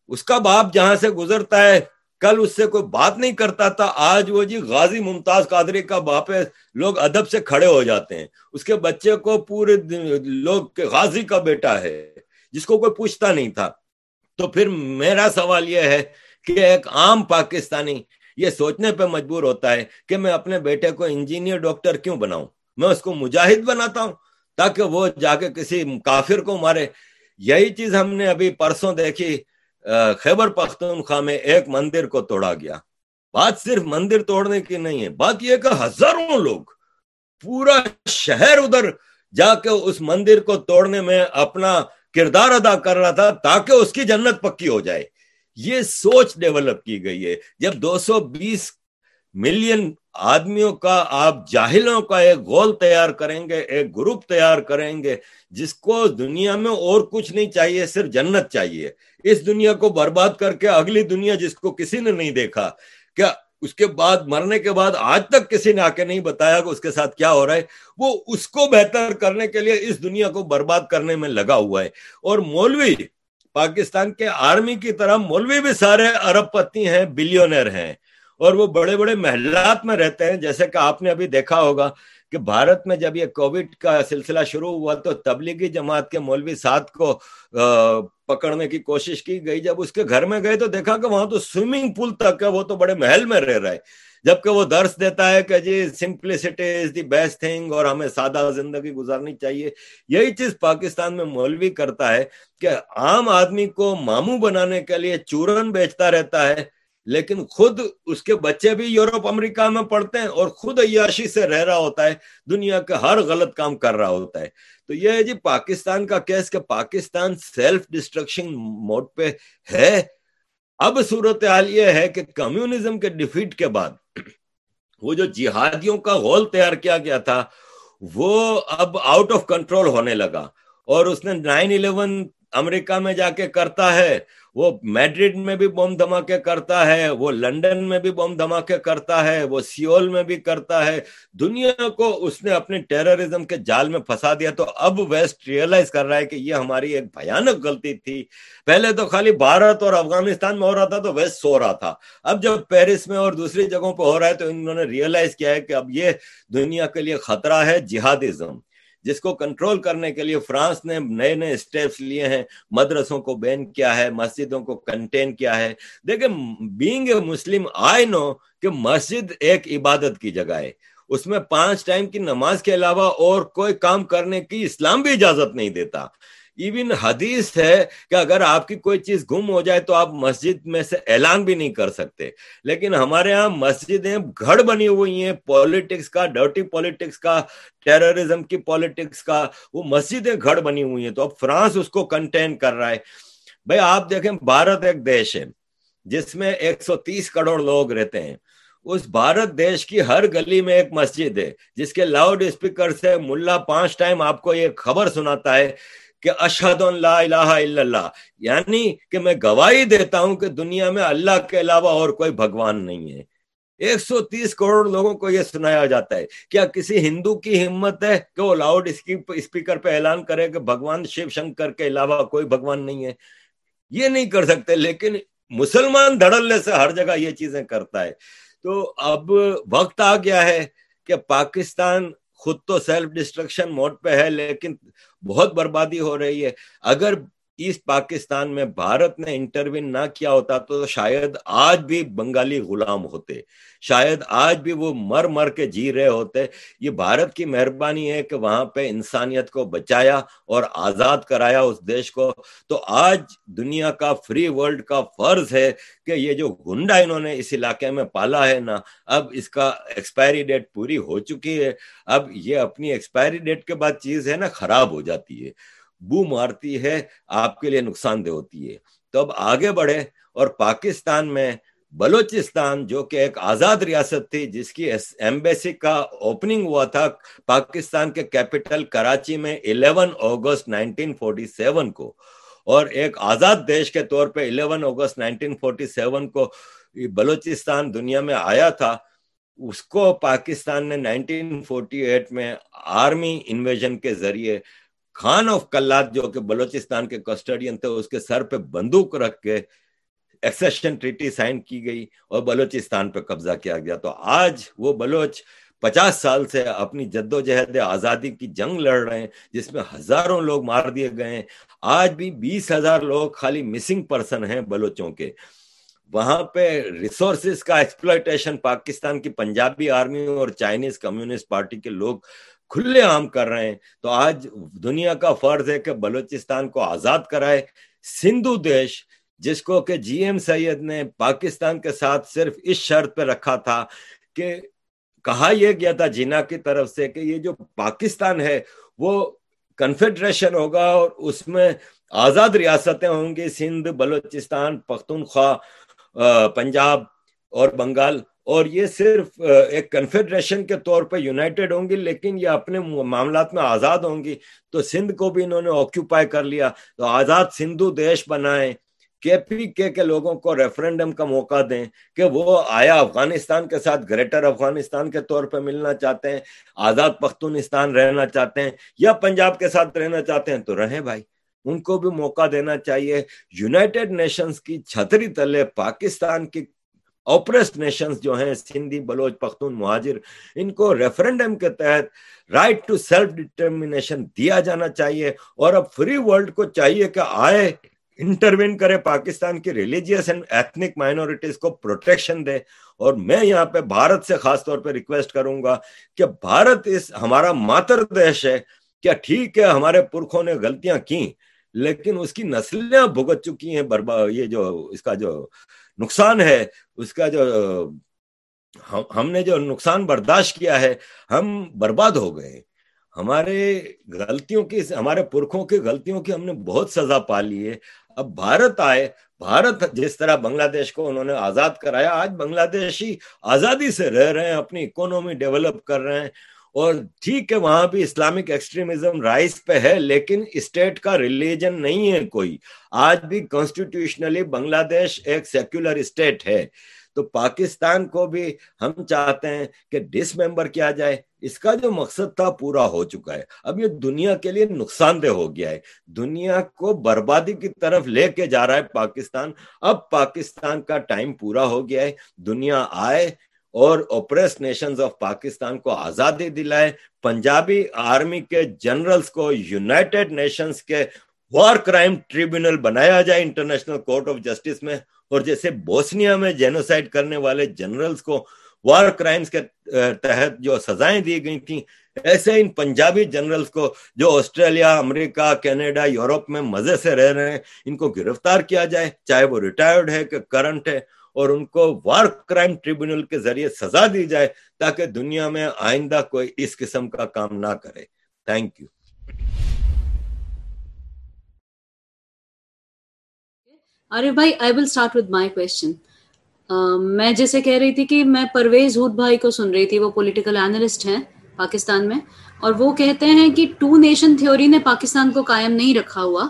اس کا باپ جہاں سے گزرتا ہے کل اس سے کوئی بات نہیں کرتا تھا، آج وہ جی غازی ممتاز قادری کا باپ ہے، لوگ ادب سے کھڑے ہو جاتے ہیں۔ اس کے بچے کو پورے لوگ غازی کا بیٹا ہے، جس کو کوئی پوچھتا نہیں تھا۔ تو پھر میرا سوال یہ ہے کہ ایک عام پاکستانی یہ سوچنے پہ مجبور ہوتا ہے کہ میں اپنے بیٹے کو انجینئر ڈاکٹر کیوں بناؤں؟ میں اس کو مجاہد بناتا ہوں تاکہ وہ جا کے کسی کافر کو مارے۔ یہی چیز ہم نے ابھی پرسوں دیکھی۔ خیبر پختونخوا میں ایک مندر کو توڑا گیا۔ بات صرف مندر توڑنے کی نہیں ہے، بات یہ کہ ہزاروں لوگ پورا شہر ادھر جا کے اس مندر کو توڑنے میں اپنا کردار ادا کر رہا تھا تاکہ اس کی جنت پکی ہو جائے۔ یہ سوچ ڈیولپ کی گئی ہے۔ جب دو سو بیس ملین آدمیوں کا آپ جاہلوں کا ایک گول تیار کریں گے، ایک گروپ تیار کریں گے، جس کو دنیا میں اور کچھ نہیں چاہیے، صرف جنت چاہیے۔ اس دنیا کو برباد کر کے اگلی دنیا جس کو کسی نے نہیں دیکھا، کیا اس کے بعد مرنے کے بعد آج تک کسی نے آ کے نہیں بتایا کہ اس کے ساتھ کیا ہو رہا ہے؟ وہ اس کو بہتر کرنے کے لیے اس دنیا کو برباد کرنے میں لگا ہوا ہے۔ اور مولوی، پاکستان کے آرمی کی طرح مولوی بھی سارے ارب پتی ہیں بلیونر ہیں۔ اور وہ بڑے بڑے محلات میں رہتے ہیں، جیسے کہ آپ نے ابھی دیکھا ہوگا کہ بھارت میں جب یہ کووڈ کا سلسلہ شروع ہوا تو تبلیغی جماعت کے مولوی ساتھ کو پکڑنے کی کوشش کی گئی۔ جب اس کے گھر میں گئے تو دیکھا کہ وہاں تو سوئمنگ پول تک ہے، وہ تو بڑے محل میں رہ رہے جبکہ وہ درس دیتا ہے کہ جی simplicity is the best thing اور ہمیں سادہ زندگی گزارنی چاہیے۔ یہی چیز پاکستان میں مولوی کرتا ہے کہ عام آدمی کو ماموں بنانے کے لیے چورن بیچتا رہتا ہے۔ لیکن خود اس کے بچے بھی یورپ، امریکہ میں پڑھتے ہیں اور خود عیاشی سے رہ رہا ہوتا ہے، دنیا کا ہر غلط کام کر رہا ہوتا ہے۔ تو یہ ہے جی پاکستان کا کیس کہ پاکستان سیلف ڈسٹرکشن موڈ پہ ہے۔ اب صورت حال یہ ہے کہ کمیونزم کے ڈیفیٹ کے بعد وہ جو جہادیوں کا غول تیار کیا گیا تھا، وہ اب آؤٹ آف کنٹرول ہونے لگا۔ اور اس نے نائن الیون امریکہ میں جا کے کرتا ہے، وہ میڈرڈ میں بھی بم دھماکے کرتا ہے، وہ لنڈن میں بھی بم دھماکے کرتا ہے، وہ سیول میں بھی کرتا ہے۔ دنیا کو اس نے اپنے ٹیررزم کے جال میں پھنسا دیا تو اب ویسٹ ریئلائز کر رہا ہے کہ یہ ہماری ایک بھیانک غلطی تھی۔ پہلے تو خالی بھارت اور افغانستان میں ہو رہا تھا تو ویسٹ سو رہا تھا۔ اب جب پیرس میں اور دوسری جگہوں پہ ہو رہا ہے تو انہوں نے ریئلائز کیا ہے کہ اب یہ دنیا کے لیے خطرہ ہے جہادزم جس کو کنٹرول کرنے کے لیے فرانس نے نئے نئے اسٹیپس لیے ہیں۔ مدرسوں کو بین کیا ہے، مسجدوں کو کنٹین کیا ہے۔ دیکھیں بینگ اے مسلم آئی نو کہ مسجد ایک عبادت کی جگہ ہے۔ اس میں پانچ ٹائم کی نماز کے علاوہ اور کوئی کام کرنے کی اسلام بھی اجازت نہیں دیتا۔ ایون حدیث ہے کہ اگر آپ کی کوئی چیز گم ہو جائے تو آپ مسجد میں سے اعلان بھی نہیں کر سکتے۔ لیکن ہمارے ہاں مسجدیں گھڑ بنی ہوئی ہیں پالیٹکس کا ڈرٹی پالیٹکس کا ٹیررزم کی پالیٹکس کا، وہ مسجدیں گھڑ بنی ہوئی ہیں۔ تو اب فرانس اس کو کنٹین کر رہا ہے۔ بھائی آپ دیکھیں، بھارت ایک دیش ہے، جس میں ایک سو تیس کروڑ لوگ رہتے ہیں۔ اس بھارت دیش کی ہر گلی میں ایک مسجد ہے، جس کے لاؤڈ اسپیکر سے ملا پانچ ٹائم آپ کو یہ خبر سناتا ہے کہ اشہد لا الہ الا اللہ۔ یعنی کہ میں گواہی دیتا ہوں کہ دنیا میں اللہ کے علاوہ اور کوئی بھگوان نہیں ہے۔ ایک سو تیس کروڑ لوگوں کو یہ سنایا جاتا ہے۔ کیا کسی ہندو کی ہمت ہے کہ وہ لاؤڈ اسپیکر پہ اعلان کرے کہ بھگوان شیو شنکر کے علاوہ کوئی بھگوان نہیں ہے؟ یہ نہیں کر سکتے، لیکن مسلمان دھڑلنے سے ہر جگہ یہ چیزیں کرتا ہے۔ تو اب وقت آ گیا ہے کہ پاکستان خود تو سیلف ڈسٹرکشن موڈ پہ ہے، لیکن بہت بربادی ہو رہی ہے۔ اگر ایسٹ پاکستان میں بھارت نے انٹروین نہ کیا ہوتا تو شاید آج بھی بنگالی غلام ہوتے، شاید آج بھی وہ مر مر کے جی رہے ہوتے۔ یہ بھارت کی مہربانی ہے کہ وہاں پہ انسانیت کو بچایا اور آزاد کرایا اس دیش کو۔ تو آج دنیا کا فری ورلڈ کا فرض ہے کہ یہ جو گنڈا انہوں نے اس علاقے میں پالا ہے نا، اب اس کا ایکسپائری ڈیٹ پوری ہو چکی ہے۔ اب یہ اپنی ایکسپائری ڈیٹ کے بعد چیز ہے نا، خراب ہو جاتی ہے۔ بو مارتی ہے، آپ کے لیے نقصان دہ ہوتی ہے۔ تو اب آگے بڑھے اور پاکستان میں بلوچستان، جو کہ ایک آزاد ریاست تھی، جس کی ایمبیسی کا اوپننگ ہوا تھا، پاکستان کے کیپٹل کراچی میں 11 اگست 1947 کو۔ اور ایک آزاد دیش کے طور پہ 11 اگست 1947 کو بلوچستان دنیا میں آیا تھا، اس کو پاکستان نے 1948 میں آرمی انویژن کے ذریعے خان آف کلات جو کہ بلوچستان کے کسٹڈین تھے، اس کے سر پہ بندوق رکھ کے ایکسیشن ٹریٹی سائن کی گئی اور بلوچستان پہ قبضہ کیا گیا۔ تو آج وہ بلوچ پچاس سال سے اپنی جد و جہد آزادی کی جنگ لڑ رہے ہیں، جس میں ہزاروں لوگ مار دیے گئے ہیں۔ آج بھی بیس ہزار لوگ خالی مسنگ پرسن ہیں بلوچوں کے۔ وہاں پہ ریسورسز کا ایکسپلوٹیشن پاکستان کی پنجابی آرمی اور چائنیز کمیونسٹ پارٹی کے لوگ کھلے عام کر رہے ہیں۔ تو آج دنیا کا فرض ہے کہ بلوچستان کو آزاد کرائے سندھو دیش، جس کو کہ جی ایم سید نے پاکستان کے ساتھ صرف اس شرط پہ رکھا تھا کہ کہا یہ گیا تھا جینا کی طرف سے کہ یہ جو پاکستان ہے، وہ کنفیڈریشن ہوگا اور اس میں آزاد ریاستیں ہوں گی۔ سندھ، بلوچستان، پختونخوا پنجاب اور بنگال۔ اور یہ صرف ایک کنفیڈریشن کے طور پہ یونائٹڈ ہوں گی، لیکن یہ اپنے معاملات میں آزاد ہوں گی۔ تو سندھ کو بھی انہوں نے آکیوپائی کر لیا۔ تو آزاد سندھو دیش بنائیں۔ کے پی کے کے لوگوں کو ریفرنڈم کا موقع دیں کہ وہ آیا افغانستان کے ساتھ، گریٹر افغانستان کے طور پہ ملنا چاہتے ہیں، آزاد پختونستان رہنا چاہتے ہیں یا پنجاب کے ساتھ رہنا چاہتے ہیں۔ تو رہیں بھائی، ان کو بھی موقع دینا چاہیے۔ یونائٹڈ نیشنز کی چھتری تلے پاکستان کی اوپریس نیشنز جو ہیں، سندھی، بلوچ، پختون، مہاجر، ان کو ریفرنڈم کے تحت رائٹ ٹو سیلف ڈٹرمنیشن دیا جانا چاہیے۔ اور اب فری ورلڈ کو چاہیے کہ آئے انٹروین کرے، پاکستان کی ریلیجیس اینڈ ایتھنک مائنورٹیز کو پروٹیکشن دے۔ اور میں یہاں پہ بھارت سے خاص طور پہ ریکویسٹ کروں گا کہ بھارت اس ہمارا ماتر دیش ہے، کیا ٹھیک ہے، ہمارے پرکھوں نے غلطیاں کی لیکن اس کی نسلیں بھگت چکی ہیں، بربا، یہ جو، اس کا جو نقصان ہے۔ اس کا جو ہم نے جو نقصان برداشت کیا ہے، ہم برباد ہو گئے ہمارے غلطیوں کی، ہمارے پرکھوں کی غلطیوں کی ہم نے بہت سزا پا لی ہے۔ اب بھارت آئے، بھارت جس طرح بنگلہ دیش کو انہوں نے آزاد کرایا، آج بنگلہ دیشی آزادی سے رہ رہے ہیں، اپنی اکونومی ڈیولپ کر رہے ہیں۔ اور ٹھیک ہے، وہاں بھی اسلامک ایکسٹریمزم رائس پہ ہے، لیکن اسٹیٹ کا ریلیجن نہیں ہے کوئی۔ آج بھی کانسٹیٹیوشنلی بنگلہ دیش ایک سیکولر اسٹیٹ ہے۔ تو پاکستان کو بھی ہم چاہتے ہیں کہ ڈس ممبر کیا جائے۔ اس کا جو مقصد تھا، پورا ہو چکا ہے۔ اب یہ دنیا کے لیے نقصان دہ ہو گیا ہے۔ دنیا کو بربادی کی طرف لے کے جا رہا ہے پاکستان۔ اب پاکستان کا ٹائم پورا ہو گیا ہے۔ دنیا آئے اور اوپریس نیشنز آف پاکستان کو آزادی دلائے، پنجابی آرمی کے جنرلز کو یونائٹڈ نیشنز کے وار کرائم ٹریبیونل بنایا جائے انٹرنیشنل کورٹ آف جسٹس میں، اور جیسے بوسنیا میں جینوسائڈ کرنے والے جنرلز کو وار کرائمز کے تحت جو سزائیں دی گئی تھیں، ایسے ان پنجابی جنرلز کو جو آسٹریلیا امریکہ کینیڈا یورپ میں مزے سے رہ رہے ہیں، ان کو گرفتار کیا جائے، چاہے وہ ریٹائرڈ ہے کہ کرنٹ ہے۔ اور ان کو وار کرائم ٹریبونل کے ذریعے سزا دی جائے تاکہ دنیا میں آئندہ کوئی اس قسم کا کام نہ کرے۔ تھینک یو ارے بھائی I will start with my question میں جیسے کہہ رہی تھی کہ میں پرویز ہود بھائی کو سن رہی تھی، وہ پولیٹیکل اینالسٹ ہیں پاکستان میں، اور وہ کہتے ہیں کہ ٹو نیشن تھیوری نے پاکستان کو قائم نہیں رکھا ہوا،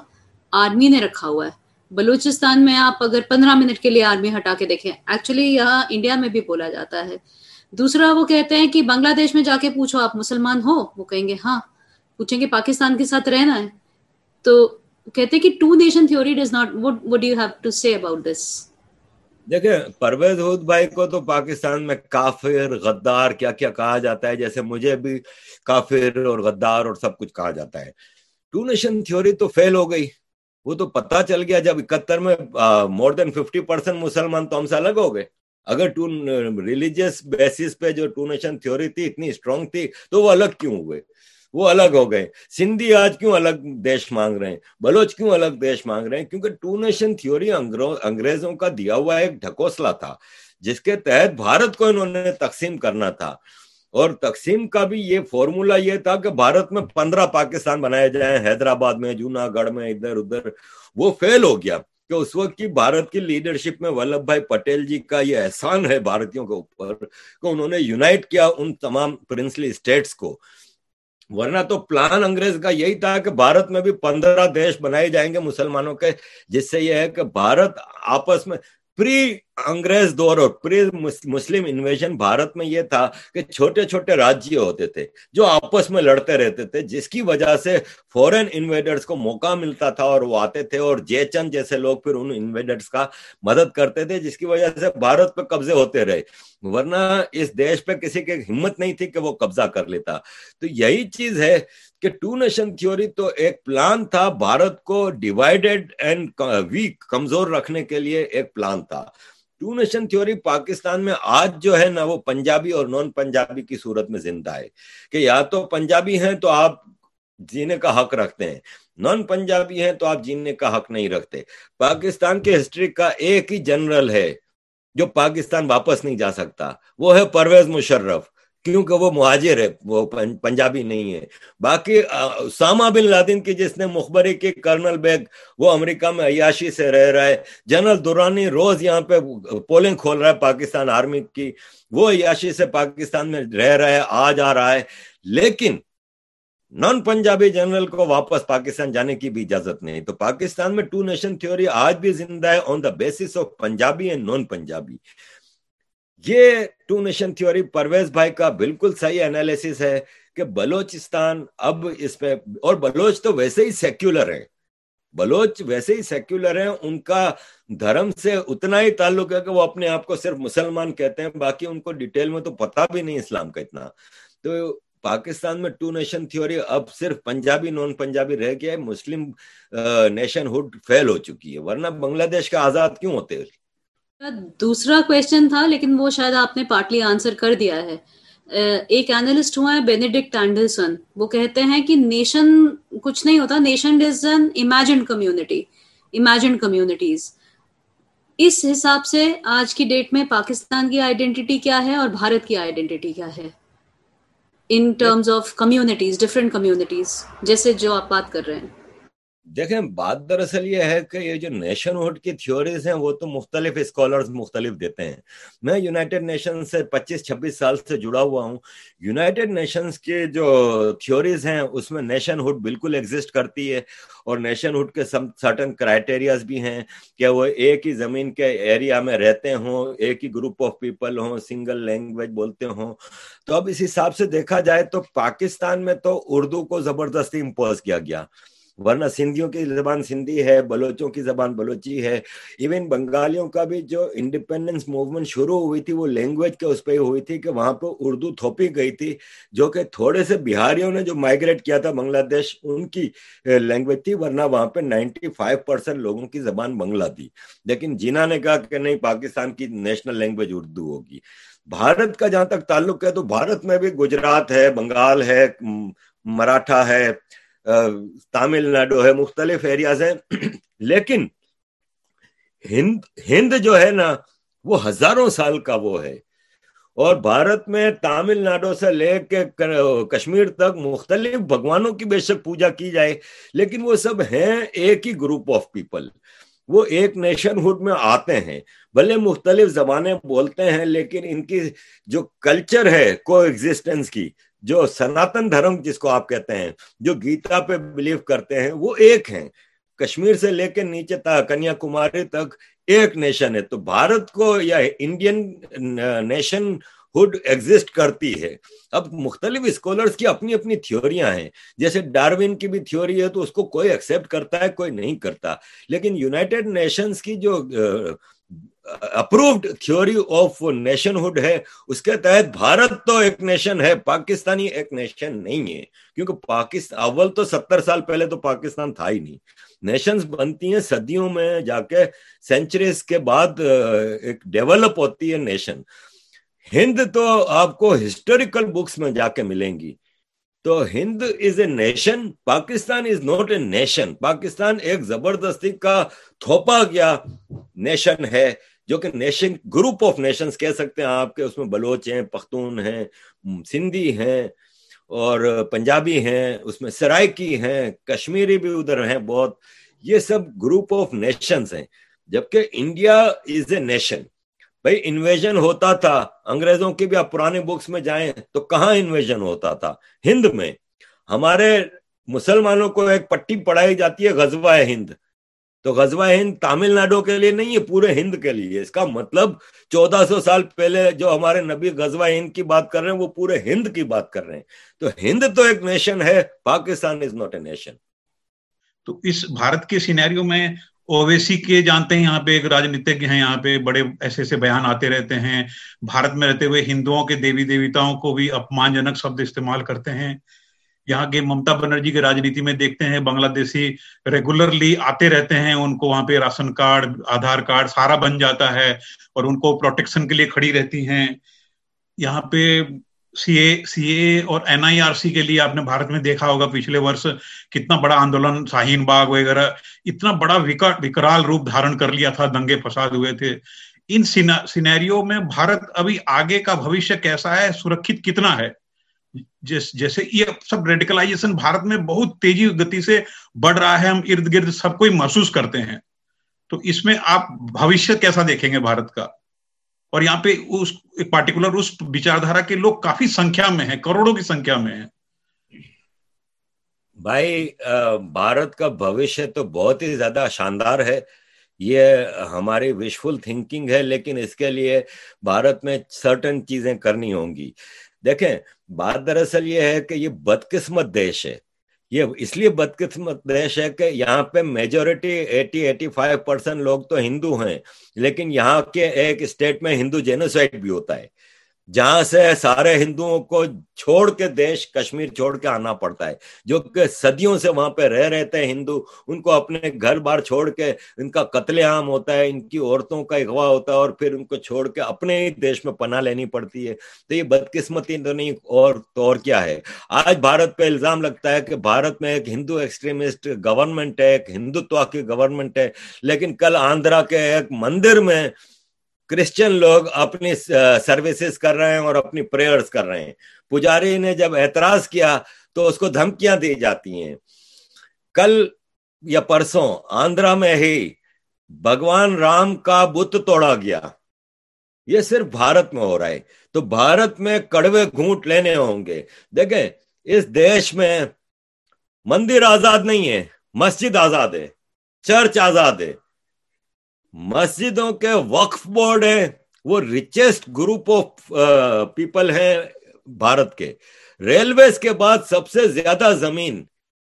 آرمی نے رکھا ہوا ہے۔ بلوچستان میں آپ اگر پندرہ منٹ کے لیے آرمی ہٹا کے دیکھیں ایکچولی یہاں انڈیا میں بھی بولا جاتا ہے۔ دوسرا وہ کہتے ہیں کہ بنگلہ دیش میں جا کے پوچھو آپ مسلمان ہو؟ وہ کہیں گے ہاں۔ پوچھیں گے پاکستان کے ساتھ رہنا ہے۔ تو کہتے کہ two nation theory does not would you have to say about this دیکھیں، پرویز ہود بھائی کو تو پاکستان میں کافر، غدار، کیا کیا کہا جاتا ہے۔ جیسے مجھے بھی کافر اور غدار اور سب کچھ کہا جاتا ہے۔ ٹو نیشن تھیوری تو فیل ہو گئی۔ وہ تو پتا چل گیا جب اکہتر میں مور دین ففٹی پرسینٹ مسلمان تو ہم سے الگ ہو گئے۔ اگر ریلیجیس بیسس پہ جو ٹو نیشن تھیوری تھی، اتنی اسٹرانگ تھی، تو وہ الگ کیوں ہوئے؟ وہ الگ ہو گئے۔ سندھی آج کیوں الگ دیش مانگ رہے ہیں؟ بلوچ کیوں الگ دیش مانگ رہے ہیں؟ کیونکہ ٹو نیشن تھیوری انگریزوں کا دیا ہوا ایک ڈھکوسلا تھا، جس کے تحت بھارت کو انہوں نے تقسیم کرنا تھا۔ اور تقسیم کا بھی یہ فارمولا یہ تھا کہ بھارت میں پندرہ پاکستان بنائے جائیں، حیدرآباد میں جونا گڑھ میں، ادھر ادھر، وہ فیل ہو گیا کہ اس وقت کی بھارت کی لیڈرشپ میں ولبھ بھائی پٹیل جی کا یہ احسان ہے بھارتیوں کے اوپر کہ انہوں نے یونائٹ کیا ان تمام پرنسلی اسٹیٹس کو۔ ورنہ تو پلان انگریز کا یہی تھا کہ بھارت میں بھی پندرہ دیش بنائے جائیں گے مسلمانوں کے، جس سے یہ ہے کہ بھارت آپس میں پری انگریز دور اور پری مسلم انویژن بھارت میں یہ تھا کہ چھوٹے چھوٹے راجیہ ہوتے تھے جو آپس میں لڑتے رہتے تھے، جس کی وجہ سے فورن انویڈرز کو موقع ملتا تھا اور وہ آتے تھے اور جے چند جیسے لوگ پھر ان انویڈرز کا مدد کرتے تھے، جس کی وجہ سے بھارت پہ قبضے ہوتے رہے۔ ورنہ اس دیش پہ کسی کی ہمت نہیں تھی کہ وہ قبضہ کر لیتا۔ تو یہی چیز ہے کہ ٹو نیشن تھیوری تو ایک پلان تھا، بھارت کو ڈیوائڈیڈ اینڈ ویک کمزور رکھنے کے لیے ایک پلان تھا۔ ٹو نیشن تھیوری پاکستان میں آج جو ہے نا وہ پنجابی اور نان پنجابی کی صورت میں زندہ ہے کہ یا تو پنجابی ہیں تو آپ جینے کا حق رکھتے ہیں نان پنجابی ہیں تو آپ جینے کا حق نہیں رکھتے۔ پاکستان کے ہسٹری کا ایک ہی جنرل ہے جو پاکستان واپس نہیں جا سکتا، وہ ہے پرویز مشرف۔ کیونکہ وہ مہاجر ہے، وہ پنجابی نہیں ہے۔ باقی ساما بن لادن کی جس نے مخبری کی، کرنل بیگ، وہ امریکہ میں عیاشی سے رہ رہا ہے۔ جنرل دورانی روز یہاں پہ پولنگ کھول رہا ہے پاکستان آرمی کی۔ وہ عیاشی سے پاکستان میں رہ رہا ہے آ جا رہا ہے۔ لیکن نان پنجابی جنرل کو واپس پاکستان جانے کی بھی اجازت نہیں۔ تو پاکستان میں ٹو نیشن تھیوری آج بھی زندہ ہے on the basis of Punjabi and non Punjabi یہ ٹو نیشن تھیوری پرویز بھائی کا بالکل صحیح انالیسس ہے کہ بلوچستان اب اس پہ، اور بلوچ تو ویسے ہی سیکولر ہے۔ بلوچ ویسے ہی سیکولر ہیں، ان کا دھرم سے اتنا ہی تعلق ہے کہ وہ اپنے آپ کو صرف مسلمان کہتے ہیں، باقی ان کو ڈیٹیل میں تو پتا بھی نہیں اسلام کا اتنا۔ تو پاکستان میں ٹو نیشن تھیوری اب صرف پنجابی، نان پنجابی رہ گیا ہے، مسلم نیشن ہوڈ فیل ہو چکی ہے۔ ورنہ بنگلہ دیش کا آزاد کیوں ہوتے؟ دوسرا کوشچن تھا، لیکن وہ شاید آپ نے پارٹلی آنسر کر دیا ہے۔ ایک اینالسٹ ہوا ہے بینیڈکٹ اینڈرسن وہ کہتے ہیں کہ نیشن کچھ نہیں ہوتا nation is an imagined community imagined communities اس حساب سے آج کی ڈیٹ میں پاکستان کی آئیڈینٹی کیا ہے اور بھارت کی آئیڈینٹی کیا ہے؟ In terms of communities different communities جیسے جو آپ بات کر رہے ہیں۔ دیکھیں، بات دراصل یہ ہے کہ یہ جو نیشن ہوڈ کی تھیوریز ہیں، وہ تو مختلف اسکالرز مختلف دیتے ہیں۔ میں یونائٹڈ نیشن سے پچیس، چھبیس سال سے جڑا ہوا ہوں۔ یونائٹڈ نیشنز کی جو تھیوریز ہیں، اس میں نیشن ہوڈ بالکل ایگزسٹ کرتی ہے۔ اور نیشن ہوڈ کے سرٹن کرائٹیریاز بھی ہیں کہ وہ ایک ہی زمین کے ایریا میں رہتے ہوں، ایک ہی گروپ آف پیپل ہوں، سنگل لینگویج بولتے ہوں۔ تو اب اس حساب سے دیکھا جائے تو پاکستان میں تو اردو کو زبردستی امپوز کیا گیا۔ ورنہ سندھیوں کی زبان سندھی ہے، بلوچوں کی زبان بلوچی ہے۔ ایون بنگالیوں کا بھی جو انڈیپینڈنس موومنٹ شروع ہوئی تھی، وہ لینگویج کے اس پہ ہوئی تھی کہ وہاں پہ اردو تھوپی گئی تھی، جو کہ تھوڑے سے بہاریوں نے جو مائگریٹ کیا تھا بنگلہ دیش ان کی لینگویج تھی، ورنہ وہاں پہ نائنٹی فائیو پرسینٹ لوگوں کی زبان بنگلہ تھی۔ لیکن جینا نے کہا کہ نہیں، پاکستان کی نیشنل لینگویج اردو ہوگی۔ بھارت کا جہاں تک تعلق ہے، تو بھارت میں بھی گجرات ہے، بنگال ہے مراٹھا ہے۔ تامل ناڈو ہے، مختلف ایریاز ہیں۔ لیکن ہند ہند جو ہے نا، وہ ہزاروں سال کا وہ ہے۔ اور بھارت میں تامل ناڈو سے لے کے کشمیر تک مختلف بھگوانوں کی بے شک پوجا کی جائے۔ لیکن وہ سب ہیں ایک ہی گروپ آف پیپل وہ ایک نیشن ہوڈ میں آتے ہیں۔ بھلے مختلف زبانیں بولتے ہیں، لیکن ان کی جو کلچر ہے کو ایگزسٹنس کی جو سناتن دھرم جس کو آپ کہتے ہیں، جو گیتا پہ بلیو کرتے ہیں، وہ ایک ہیں۔ کشمیر سے لے کے نیچے تک کنیا کماری تک ایک نیشن ہے۔ تو بھارت کو یا انڈین نیشن ہوڈ ایگزسٹ کرتی ہے۔ اب مختلف اسکالرس کی اپنی اپنی تھیوریاں ہیں۔ جیسے ڈاروین کی بھی تھیوری ہے تو اس کو کوئی ایکسپٹ کرتا ہے، کوئی نہیں کرتا۔ لیکن یونائٹڈ نیشنز کی جو approved theory of nationhood ہے۔ اس کے تحت بھارت تو ایک نیشن ہے، پاکستانی ایک نیشن نہیں ہے۔ کیونکہ پاکستان اول تو ستر سال پہلے تو پاکستان تھا ہی نہیں۔ نیشنز بنتی ہیں صدیوں میں جا کے سینچریز کے بعد ایک ڈیولپ ہوتی ہے نیشن ہند تو آپ کو ہسٹوریکل بکس میں جا کے ملیں گی۔ تو Hind is a nation Pakistan is not a nation Pakistan ایک زبردستی کا تھوپا گیا نیشن ہے۔ جو کہ نیشن گروپ آف نیشنز کہہ سکتے ہیں آپ کے اس میں بلوچ ہیں، پختون ہیں، سندھی ہیں اور پنجابی ہیں، اس میں سرائکی ہیں، کشمیری بھی ادھر ہیں بہت۔ یہ سب گروپ آف نیشنز ہیں۔ جبکہ انڈیا از اے نیشن بھائی انویژن ہوتا تھا۔ انگریزوں کی بھی آپ پرانے بکس میں جائیں تو کہاں انویژن ہوتا تھا؟ ہند میں۔ ہمارے مسلمانوں کو ایک پٹی پڑھائی جاتی ہے، غزوہ ہند۔ تو غزوہ ہند تامل ناڈو کے لیے نہیں ہے پورے ہند کے لیے۔ اس کا مطلب چودہ سو سال پہلے جو ہمارے نبی غزوہ ہند کی بات کر رہے ہیں، وہ پورے ہند کی بات کر رہے ہیں۔ تو ہند تو ایک نیشن ہے، Pakistan is not a nation تو اس بھارت کے سینیریو میں اویسی کے جانتے ہیں، یہاں پہ ایک راجنیتج ہیں، یہاں پہ بڑے ایسے ایسے بیان آتے رہتے ہیں۔ بھارت میں رہتے ہوئے ہندوؤں کے دیوی دیوتاؤں کو بھی اپمان جنک شبد استعمال کرتے ہیں۔ یہاں کے ممتا بنرجی کے راجنیتی میں دیکھتے ہیں بنگلہ دیشی ریگولرلی آتے رہتے ہیں، ان کو وہاں پہ راشن کارڈ، آدھار کارڈ سارا بن جاتا ہے اور ان کو پروٹیکشن کے لیے کھڑی رہتی ہیں۔ یہاں پہ سی اے سی اے اور این آئی آر سی کے لیے آپ نے بھارت میں دیکھا ہوگا پچھلے ورس کتنا بڑا آندولن شاہین باغ وغیرہ، اتنا بڑا وکرال روپ دھارن کر لیا تھا، دنگے فساد ہوئے تھے۔ ان سینیریو میں بھارت ابھی آگے کا بھوشیہ کیسا ہے، سرکھت کتنا ہے؟ جس جیسے یہ سب ریڈیکلائزیشن بھارت میں بہت تیزی گتی سے بڑھ رہا ہے، ہم ارد گرد سب کو محسوس کرتے ہیں۔ تو اس میں آپ بھوشیہ کیسا دیکھیں گے بھارت کا؟ اور یہاں پہ اس پارٹیکولر اس وچاردھارا کے لوگ کافی سنکھیا میں ہیں، کروڑوں کی سنکھیا میں ہیں۔ بھائی بھارت کا بھوشیہ تو بہت ہی زیادہ شاندار ہے۔ یہ ہماری وشفل تھنکنگ ہے، لیکن اس کے لیے بھارت میں سرٹن چیزیں کرنی ہوں گی۔ دیکھیں بات دراصل یہ ہے کہ یہ بدقسمت دیش ہے۔ یہ اس لیے بدقسمت دیش ہے کہ یہاں پہ majority eighty eighty five percent لوگ تو ہندو ہیں، لیکن یہاں کے ایک اسٹیٹ میں ہندو جینوسائڈ بھی ہوتا ہے۔ جہاں سے سارے ہندوؤں کو چھوڑ کے دیش کشمیر چھوڑ کے آنا پڑتا ہے۔ جو کہ صدیوں سے وہاں پہ رہ رہتے ہیں ہندو، ان کو اپنے گھر بار چھوڑ کے ان کا قتل عام ہوتا ہے، ان کی عورتوں کا اغوا ہوتا ہے اور پھر ان کو چھوڑ کے اپنے ہی دیش میں پناہ لینی پڑتی ہے۔ تو یہ بدقسمتی تو نہیں، اور تو اور کیا ہے؟ آج بھارت پہ الزام لگتا ہے کہ بھارت میں ایک ہندو ایکسٹریمسٹ گورنمنٹ ہے، ایک ہندوتوا کی گورنمنٹ ہے، لیکن کل آندھرا کے ایک مندر میں کرسچن لوگ اپنی سروسز کر رہے ہیں اور اپنی پریئرز کر رہے ہیں۔ پجاری نے جب اعتراض کیا تو اس کو دھمکیاں دی جاتی ہیں۔ کل یا پرسوں آندرا میں ہی بھگوان رام کا بت توڑا گیا۔ یہ صرف بھارت میں ہو رہا ہے۔ تو بھارت میں کڑوے گھونٹ لینے ہوں گے۔ دیکھیں، اس دیش میں مندر آزاد نہیں ہے، مسجد آزاد ہے، چرچ آزاد ہے۔ مسجدوں کے وقف بورڈ ہے وہ ریچسٹ گروپ آف پیپل ہیں بھارت کے۔ ریلویز کے بعد سب سے زیادہ زمین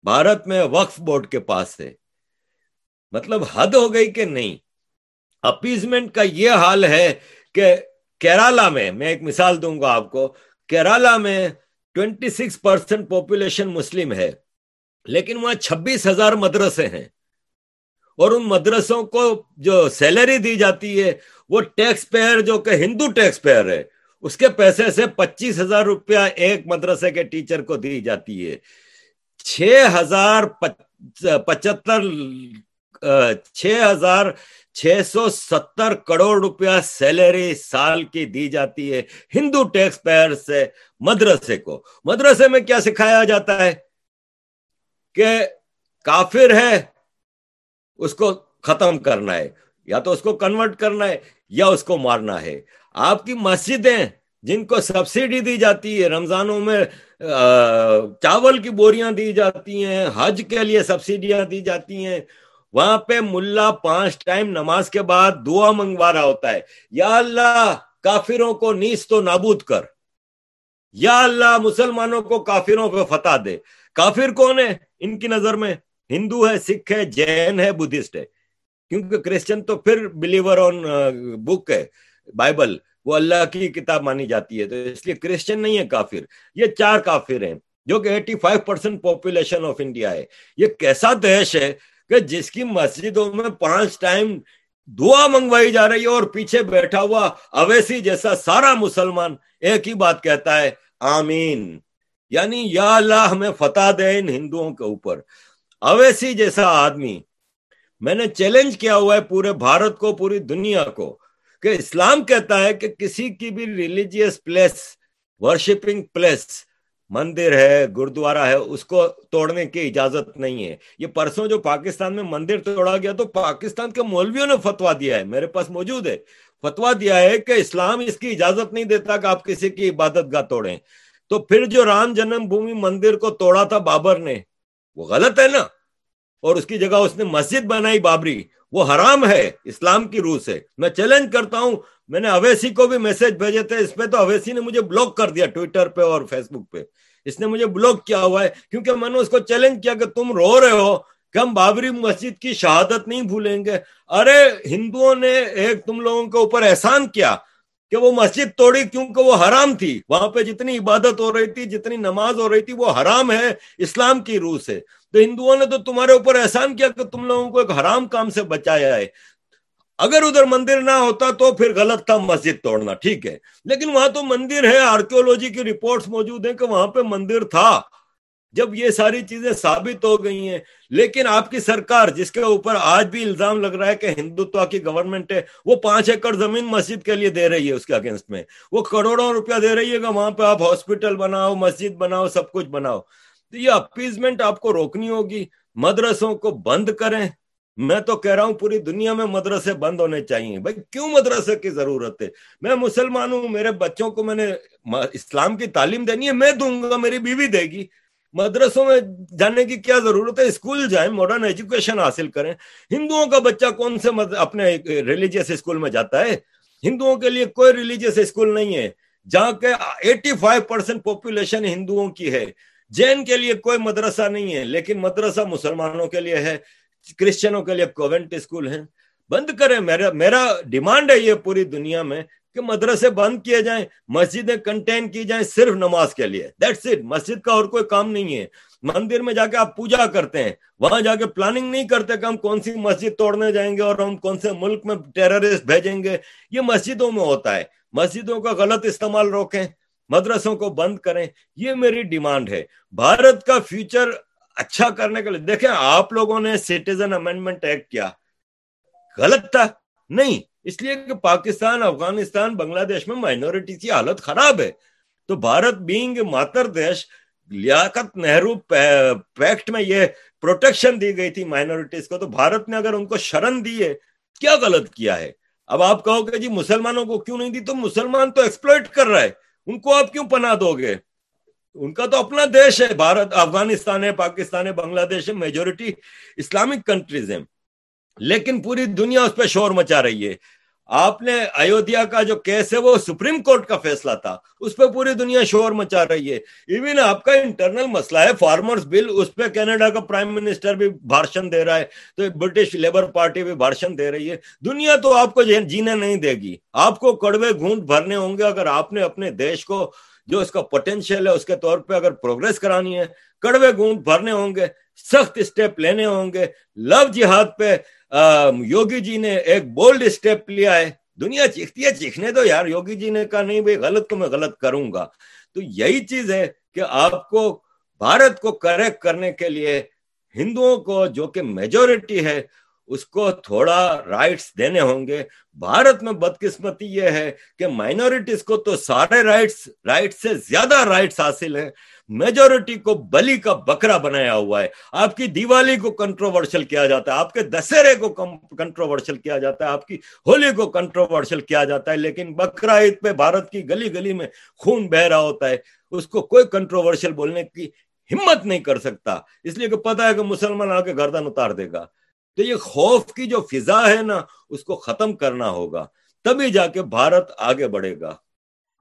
بھارت میں وقف بورڈ کے پاس ہے۔ مطلب حد ہو گئی کہ نہیں؟ اپیزمنٹ کا یہ حال ہے کہ کیرالا میں میں ایک مثال دوں گا آپ کو کیرالا میں twenty six percent population Muslim ہے، لیکن وہاں چھبیس ہزار مدرسے ہیں۔ اور ان مدرسوں کو جو سیلری دی جاتی ہے، وہ ٹیکس پیئر جو کہ ہندو ٹیکس پیئر ہے، اس کے پیسے سے پچیس ہزار روپیہ ایک مدرسے کے ٹیچر کو دی جاتی ہے۔ چھ ہزار پچہتر چھ ہزار چھ سو ستر کروڑ روپیہ سیلری سال کی دی جاتی ہے ہندو ٹیکس پیئر سے مدرسے کو۔ مدرسے میں کیا سکھایا جاتا ہے؟ کہ کافر ہے اس کو ختم کرنا ہے، یا تو اس کو کنورٹ کرنا ہے، یا اس کو مارنا ہے۔ آپ کی مسجدیں جن کو سبسڈی دی جاتی ہے، رمضانوں میں چاول کی بوریاں دی جاتی ہیں، حج کے لیے سبسڈیاں دی جاتی ہیں۔ وہاں پہ ملا پانچ ٹائم نماز کے بعد دعا منگوا رہا ہوتا ہے۔ یا اللہ، کافروں کو نیس تو نابود کر۔ یا اللہ، مسلمانوں کو کافروں پہ فتح دے۔ کافر کون ہے ان کی نظر میں۔ ہندو ہے، سکھ ہے، جین ہے، بدھسٹ ہے۔ کیونکہ کرسچن تو پھر بلیور آن بک ہے بائبل وہ اللہ کی کتاب مانی جاتی ہے۔ تو اس لیے کرسچن نہیں ہے کافر۔ یہ چار کافر ہیں، جو کہ eighty five percent population of India ہے۔ یہ کیسا دیش ہے کہ جس کی مسجدوں میں پانچ ٹائم دعا منگوائی جا رہی ہے اور پیچھے بیٹھا ہوا اویسی جیسا سارا مسلمان ایک ہی بات کہتا ہے، آمین۔ یعنی یا اللہ ہمیں فتح دے ان ہندوؤں کے اوپر۔ اویسی جیسا آدمی، میں نے چیلنج کیا ہوا ہے پورے بھارت کو، پوری دنیا کو، کہ اسلام کہتا ہے کہ کسی کی بھی ریلیجیس پلیس ورشپنگ پلیس مندر ہے گردوارا ہے، اس کو توڑنے کی اجازت نہیں ہے۔ یہ پرسوں جو پاکستان میں مندر توڑا گیا تو پاکستان کے مولویوں نے فتوا دیا ہے، میرے پاس موجود ہے۔ فتوا دیا ہے کہ اسلام اس کی اجازت نہیں دیتا کہ آپ کسی کی عبادت گاہ توڑیں۔ تو پھر جو رام جنم بھومی مندر کو توڑا تھا بابر نے، وہ غلط ہے نا؟ اور اس کی جگہ اس نے مسجد بنائی بابری۔ وہ حرام ہے، اسلام کی روح سے۔ میں چیلنج کرتا ہوں، میں نے اویسی کو بھی میسج بھیجے تھے۔ اس پہ تو اویسی نے مجھے بلاک کر دیا ٹویٹر پہ اور فیس بک پہ۔ اس نے مجھے بلاک کیا ہوا ہے، کیونکہ میں نے اس کو چیلنج کیا کہ تم رو رہے ہو کہ ہم بابری مسجد کی شہادت نہیں بھولیں گے۔ ارے، ہندوؤں نے ایک تم لوگوں کے اوپر احسان کیا۔ کہ وہ مسجد توڑی کیونکہ وہ حرام تھی۔ وہاں پہ جتنی عبادت ہو رہی تھی، جتنی نماز ہو رہی تھی، وہ حرام ہے۔ اسلام کی روح سے۔ تو ہندوؤں نے تو تمہارے اوپر احسان کیا کہ تم لوگوں کو ایک حرام کام سے بچایا ہے۔ اگر ادھر مندر نہ ہوتا تو پھر غلط تھا مسجد توڑنا، ٹھیک ہے۔ لیکن وہاں تو مندر ہے آرکیولوجی کی رپورٹس موجود ہیں کہ وہاں پہ مندر تھا۔ جب یہ ساری چیزیں ثابت ہو گئی ہیں، لیکن آپ کی سرکار، جس کے اوپر آج بھی الزام لگ رہا ہے کہ ہندوتوا کی گورنمنٹ ہے، وہ پانچ ایکڑ زمین مسجد کے لیے دے رہی ہے اس کے اگینسٹ میں۔ وہ کروڑوں روپیہ دے رہی ہے کہ وہاں پہ آپ ہاسپٹل بناؤ، مسجد بناؤ، سب کچھ بناؤ۔ تو یہ اپیزمنٹ آپ کو روکنی ہوگی۔ مدرسوں کو بند کریں۔ میں تو کہہ رہا ہوں، پوری دنیا میں مدرسے بند ہونے چاہیے۔ بھائی، کیوں مدرسے کی ضرورت ہے؟ میں مسلمان ہوں، میرے بچوں کو میں نے اسلام کی تعلیم دینی ہے، میں دوں گا، میری بیوی دے گی۔ مدرسوں میں جانے کی کیا ضرورت ہے؟ اسکول جائیں ماڈرن ایجوکیشن حاصل کریں۔ ہندوؤں کا بچہ کون سے اپنے ریلیجیس اسکول میں جاتا ہے؟ ہندوؤں کے لیے کوئی ریلیجیس اسکول نہیں ہے۔ جہاں کے ایٹی فائیو پرسینٹ پاپولیشن ہندوؤں کی ہے۔ جین کے لیے کوئی مدرسہ نہیں ہے، لیکن مدرسہ مسلمانوں کے لیے ہے، کرسچنوں کے لیے کوونٹ اسکول ہیں۔ بند کریں، میرا میرا ڈیمانڈ ہے یہ پوری دنیا میں۔ کہ مدرسے بند کیے جائیں، مسجدیں کنٹین کی جائیں صرف نماز کے لیے۔ دیٹس اٹ مسجد کا اور کوئی کام نہیں ہے۔ مندر میں جا کے آپ پوجا کرتے ہیں۔ وہاں جا کے پلاننگ نہیں کرتے کہ ہم کون سی مسجد توڑنے جائیں گے اور ہم کون سے ملک میں ٹیررسٹ بھیجیں گے۔ یہ مسجدوں میں ہوتا ہے۔ مسجدوں کا غلط استعمال روکیں۔ مدرسوں کو بند کریں۔ یہ میری ڈیمانڈ ہے۔ بھارت کا فیوچر اچھا کرنے کے لیے، دیکھیں آپ لوگوں نے سٹیزن امینڈمنٹ ایکٹ کیا۔ غلط تھا۔ نہیں۔ اس لیے کہ پاکستان، افغانستان، بنگلہ دیش میں مائنورٹی کی حالت خراب ہے۔ تو بھارت بینگ ماتر دیش، لیاقت نہرو پیکٹ میں یہ پروٹیکشن دی گئی تھی مائنورٹیز کو۔ تو بھارت نے اگر ان کو شرن دی ہے، کیا غلط کیا ہے؟ اب آپ کہو گے جی مسلمانوں کو کیوں نہیں دی؟ تو مسلمان تو ایکسپلوئٹ کر رہا ہے۔ ان کو آپ کیوں پناہ دو گے؟ ان کا تو اپنا دیش ہے۔ بھارت، افغانستان ہے، پاکستان ہے، بنگلہ دیش ہے میجورٹی اسلامک کنٹریز ہیں۔ لیکن پوری دنیا اس پہ شور مچا رہی ہے۔ آپ نے ایودھیا کا جو کیس ہے وہ سپریم کورٹ کا فیصلہ تھا۔ اس پہ پوری دنیا شور مچا رہی ہے۔ ایون آپ کا انٹرنل مسئلہ ہے فارمرز بل اس پہ کینیڈا کا پرائم منسٹر بھی بھارشن دے رہا ہے۔ تو برٹش لیبر پارٹی بھی بھارشن دے رہی ہے۔ دنیا تو آپ کو جینے نہیں دے گی۔ آپ کو کڑوے گھونٹ بھرنے ہوں گے اگر آپ نے اپنے دیش کو جو اس کا پوٹینشیل ہے، اس کے طور پہ اگر پروگرس کرانی ہے، کڑوے گھونٹ بھرنے ہوں گے، سخت اسٹیپ لینے ہوں گے۔ لو جہاد پہ یوگی جی نے ایک بولڈ اسٹیپ لیا ہے۔ دنیا چیختی ہے، چیخنے دو یار، یوگی جی نے کہا نہیں بھائی، غلط کو میں غلط کروں گا۔ تو یہی چیز ہے کہ آپ کو بھارت کو کریکٹ کرنے کے لیے ہندوؤں کو جو کہ میجورٹی ہے اس کو تھوڑا رائٹس دینے ہوں گے۔ بھارت میں بدقسمتی یہ ہے کہ مائنورٹیز کو تو سارے رائٹس رائٹس سے زیادہ رائٹس حاصل ہیں۔ میجورٹی کو بلی کا بکرا بنایا ہوا ہے۔ آپ کی دیوالی کو کنٹروورشل کیا جاتا ہے۔ آپ کے دسہرے کو کنٹروورشل کیا جاتا ہے۔ آپ کی ہولی کو کنٹروورشل کیا جاتا ہے۔ لیکن بکرا عید پہ بھارت کی گلی گلی میں خون بہ رہا ہوتا ہے۔ اس کو کوئی کنٹروورشل بولنے کی ہمت نہیں کر سکتا۔ اس لیے کہ پتا ہے کہ مسلمان آ کے گردن اتار دے گا۔ تو یہ خوف کی جو فضا ہے نا، اس کو ختم کرنا ہوگا۔ تبھی جا کے بھارت آگے بڑھے گا۔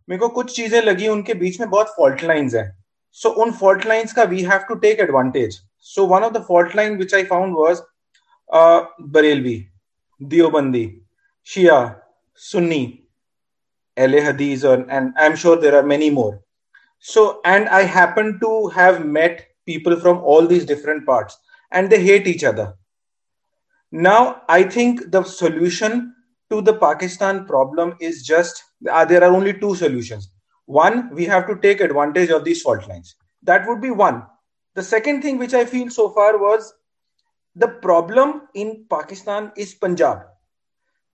میرے کو کچھ چیزیں لگی، ان کے بیچ میں بہت فالٹ لائنز ہیں۔ سو ان فالٹ لائنز کا we have to take advantage so one of the fault line which I found was Barelvi, Deobandi, Shia, Sunni, Ahl Hadith اور I am sure there are many more so and I happen to have met people from all these different parts and they hate each other نا I think the solution to the Pakistan problem is just solution one view to take advantage of that would be one the second so far was the problem in Pakistan is Punjab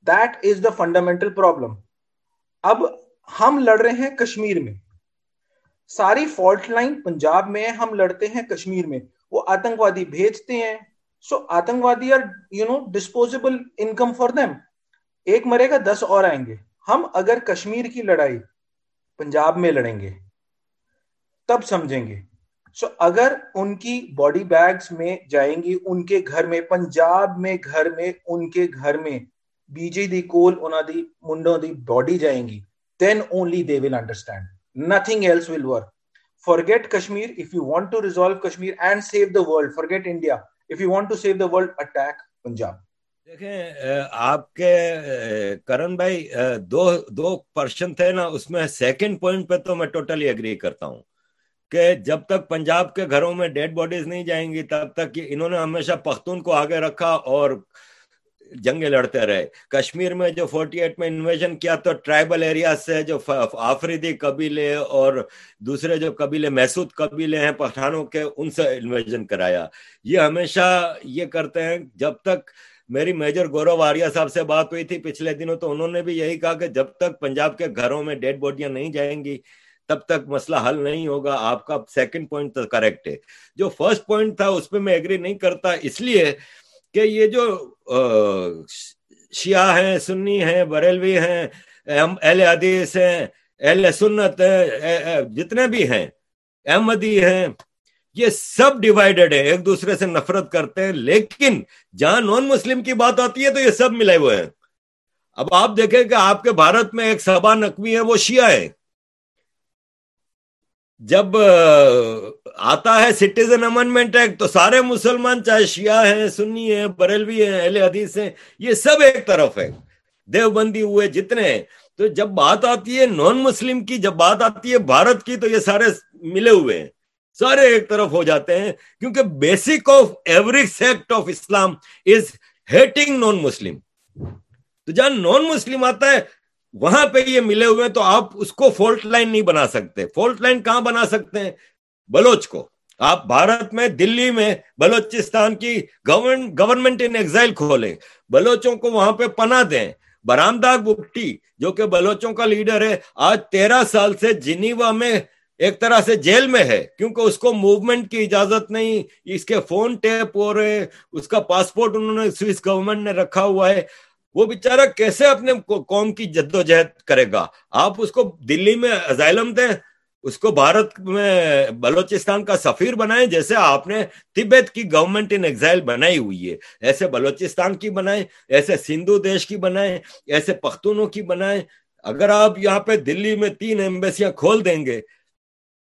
the fundamental problem اب ہم لڑ رہے ہیں کشمیر میں ساری فالٹ لائن پنجاب میں ہم لڑتے ہیں کشمیر میں وہ آتکوادی بھیجتے ہیں so آتنکوادی are you know disposable income for them ایک مرے گا دس اور آئیں گے۔ ہم اگر کشمیر کی لڑائی پنجاب میں لڑیں گے تب سمجھیں گے۔ سو so, اگر ان کی باڈی بیگز میں جائیں گی ان کے گھر میں پنجاب میں گھر میں ان کے گھر میں بیجی دی کول انہاں دی منڈو دی باڈی جائیں گی then only they will understand nothing else will work forget Kashmir if you want to resolve Kashmir and save the world forget India if you want to save the world attack punjab. دیکھیں آپ کے کرن بھائی دو دو پرشن تھے نا، اس میں سیکنڈ پوائنٹ پہ تو میں ٹوٹلی اگری کرتا ہوں کہ جب تک پنجاب کے گھروں میں ڈیڈ باڈیز نہیں جائیں گی، تب تک انہوں نے ہمیشہ پختون کو آگے رکھا اور جنگیں لڑتے رہے۔ کشمیر میں جو فورٹی ایٹ میں انویژن کیا تو ٹرائبل ایریا سے جو آفریدی قبیلے اور دوسرے جو قبیلے محسود قبیلے ہیں پٹھانوں کے، ان سے انویژن کرایا۔ یہ ہمیشہ یہ کرتے ہیں۔ جب تک میری میجر گورو واریا صاحب سے بات ہوئی تھی پچھلے دنوں تو انہوں نے بھی یہی کہا کہ جب تک پنجاب کے گھروں میں ڈیڈ باڈیاں نہیں جائیں گی، تب تک مسئلہ حل نہیں ہوگا۔ آپ کا سیکنڈ پوائنٹ تو کریکٹ ہے۔ جو فرسٹ پوائنٹ تھا اس پہ میں اگری نہیں کرتا، اس لیے کہ یہ جو شیعہ ہیں، سنی ہیں، بریلوی ہیں اہل حدیث ہیں، اہل سنت ہیں جتنے بھی ہیں، احمدی ہیں، یہ سب ڈیوائیڈڈ ہیں، ایک دوسرے سے نفرت کرتے ہیں، لیکن جہاں نان مسلم کی بات آتی ہے تو یہ سب ملے ہوئے ہیں۔ اب آپ دیکھیں کہ آپ کے بھارت میں ایک سبا نقوی ہے وہ شیعہ ہے جب آتا ہے سٹیزن امنمنٹ ایکٹ تو سارے مسلمان چاہے شیعہ ہیں، سنی ہیں، بریلوی ہیں، اہل حدیث ہیں، یہ سب ایک طرف ہے دیوبندی ہوئے جتنے ہیں۔ تو جب بات آتی ہے نان مسلم کی، جب بات آتی ہے بھارت کی، تو یہ سارے ملے ہوئے ہیں۔ سارے ایک طرف ہو جاتے ہیں۔ کیونکہ basic of every sect of Islam is hating non Muslim تو جہاں نان مسلم آتا ہے، وہاں پہ یہ ملے ہوئے ہیں۔ تو آپ اس کو فولٹ لائن نہیں بنا سکتے۔ فولٹ لائن کہاں بنا سکتے ہیں؟ بلوچ کو۔ آپ بھارت میں دلی میں بلوچستان کی گورنمنٹ ان ایکزائل کھولیں۔ بلوچوں کو وہاں پہ پناہ دیں۔ برامداغ بکٹی جو کہ بلوچوں کا لیڈر ہے، آج تیرہ سال سے جنیوا میں ایک طرح سے جیل میں ہے، کیونکہ اس کو موومنٹ کی اجازت نہیں، اس کے فون ٹیپ ہو رہے اس کا پاسپورٹ انہوں نے سوئس گورنمنٹ نے رکھا ہوا ہے۔ وہ بیچارہ کیسے اپنے قوم کی جد و جہد کرے گا؟ آپ اس کو دلی میں ازائلم دیں اس کو بھارت میں بلوچستان کا سفیر بنائے، جیسے آپ نے تبت کی گورنمنٹ ان ایگزائل بنائی ہوئی ہے۔ ایسے بلوچستان کی بنائے، ایسے سندھو دیش کی بنائے، ایسے پختونوں کی بنائے۔ اگر آپ یہاں پہ دلی میں تین ایمبیسیاں کھول دیں گے،